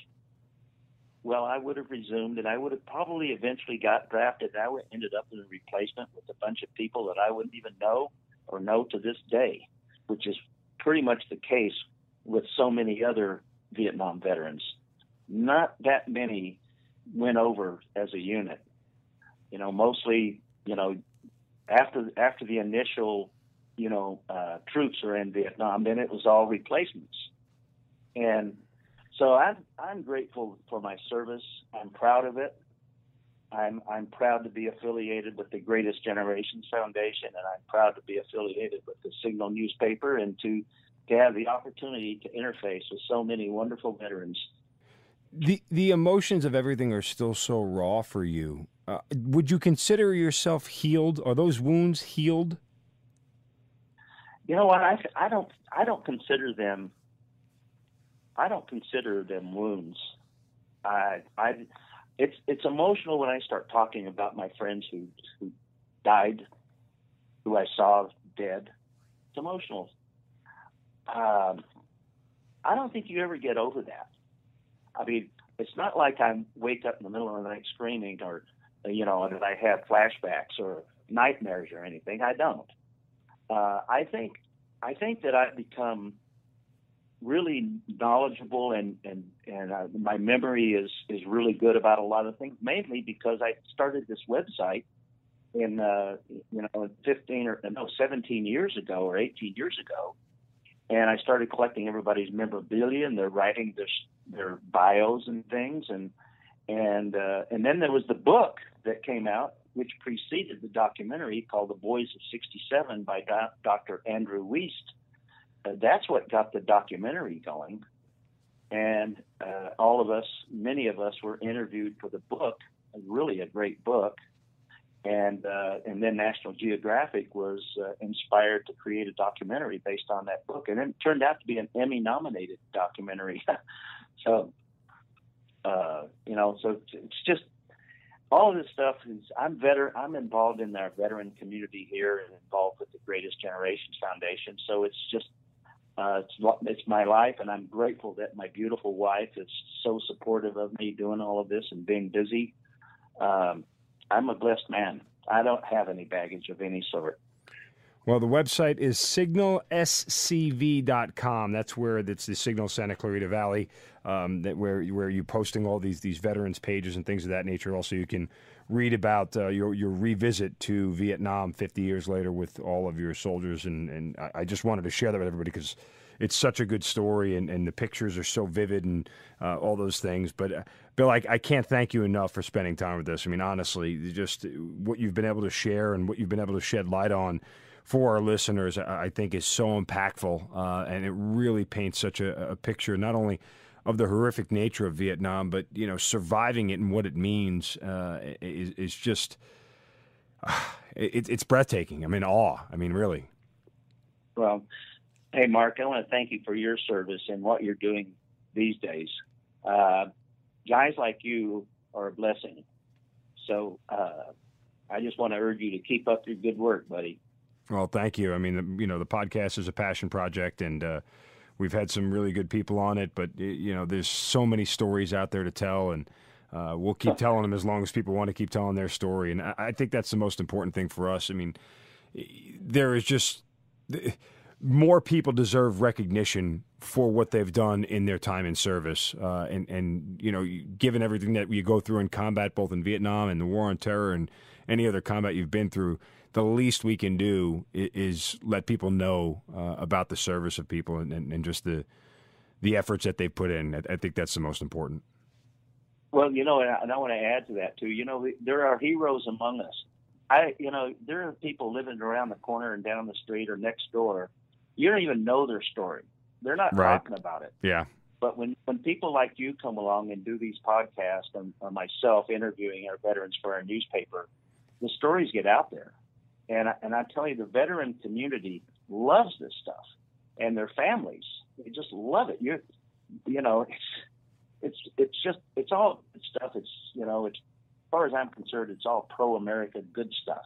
well, I would have resumed, and I would have probably eventually got drafted. I would ended up in a replacement with a bunch of people that I wouldn't even know or know to this day, which is pretty much the case with so many other Vietnam veterans. Not that many went over as a unit. You know, mostly, you know, after after the initial, you know, uh, troops are in Vietnam, then it was all replacements. And so I'm I'm grateful for my service. I'm proud of it. I'm I'm proud to be affiliated with the Greatest Generations Foundation, and I'm proud to be affiliated with the Signal newspaper, and to to have the opportunity to interface with so many wonderful veterans. The the emotions of everything are still so raw for you. Uh, would you consider yourself healed? Are those wounds healed? You know what? I, I don't I don't consider them I don't consider them wounds. I, I, it's it's emotional when I start talking about my friends who who died, who I saw dead. It's emotional. Um, I don't think you ever get over that. I mean, it's not like I wake up in the middle of the night screaming or, you know, that I have flashbacks or nightmares or anything. I don't. Uh, I think I think that I've become really knowledgeable and and and uh, my memory is is really good about a lot of things mainly because I started this website in uh you know 15 or no 17 years ago or 18 years ago and I started collecting everybody's memorabilia and they're writing their their bios and things and and uh and then there was the book that came out which preceded the documentary called The Boys of 67 by Do- Dr. Andrew Wiest uh, that's what got the documentary going. And uh, all of us, many of us, were interviewed for the book, really a great book. And uh, and then National Geographic was uh, inspired to create a documentary based on that book, and it turned out to be an Emmy-nominated documentary. so, uh, you know, so it's just all of this stuff is I'm veteran I'm involved in our veteran community here and involved with the Greatest Generations Foundation. So it's just uh, it's it's my life, and I'm grateful that my beautiful wife is so supportive of me doing all of this and being busy. Um, I'm a blessed man. I don't have any baggage of any sort. Well, the website is signalscv.com. That's where it's the Signal Santa Clarita Valley, um, that where where you're posting all these these veterans pages and things of that nature. Also, you can read about uh, your your revisit to Vietnam 50 years later with all of your soldiers, and and I just wanted to share that with everybody because it's such a good story, and, and the pictures are so vivid and uh, all those things. But uh, Bill, I, I can't thank you enough for spending time with us. I mean, honestly, just what you've been able to share and what you've been able to shed light on for our listeners, I think is so impactful, uh, and it really paints such a, a, picture not only of the horrific nature of Vietnam, but you know, surviving it and what it means uh, is, is, just uh, it, it's breathtaking. I'm in awe. I mean, really. Well, Hey, Mark, I want to thank you for your service and what you're doing these days. Uh, guys like you are a blessing. So uh, I just want to urge you to keep up your good work, buddy. Well, thank you. I mean, you know, the podcast is a passion project, and uh, we've had some really good people on it. But you know, there's so many stories out there to tell, and uh, we'll keep telling them as long as people want to keep telling their story. And I, I think that's the most important thing for us. I mean, there is just more people deserve recognition for what they've done in their time in service. Uh, and, and, you know, given everything that you go through in combat, both in Vietnam and the war on terror and any other combat you've been through, the least we can do is, let people know uh, about the service of people and, and, and, just the the efforts that they've put in. I, think that's the most important. Well, you know, and I want to add to that too. You know, there are heroes among us. I, you know, there are people living around the corner and down the street or next door you don't even know their story. They're not right. talking about it. Yeah. But when, when people like you come along and do these podcasts and or myself interviewing our veterans for our newspaper, the stories get out there. And I, and I tell you, the veteran community loves this stuff, and their families they just love it. You you know it's it's it's just it's all stuff. It's you know it's as far as I'm concerned, it's all pro America good stuff.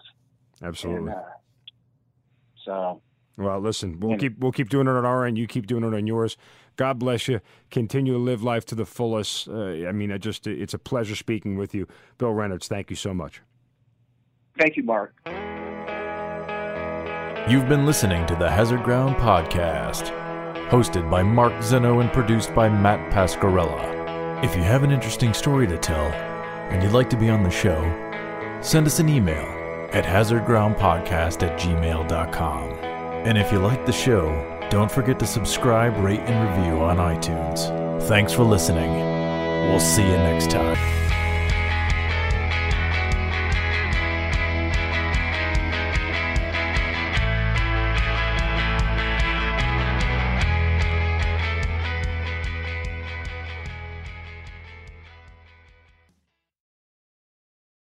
Absolutely. And, uh, so well, listen, we'll keep we'll keep doing it on our end. You keep doing it on yours. God bless you. Continue to live life to the fullest. Uh, I mean, I just it's a pleasure speaking with you, Bill Reynolds. Thank you so much. Thank you, Mark. You've been listening to the Hazard Ground podcast, hosted by Mark Zeno and produced by Matt Pasquarella. If you have an interesting story to tell and you'd like to be on the show, send us an email at hazardgroundpodcast at gmail.com. And if you like the show, don't forget to subscribe, rate, and review on iTunes. Thanks for listening. We'll see you next time.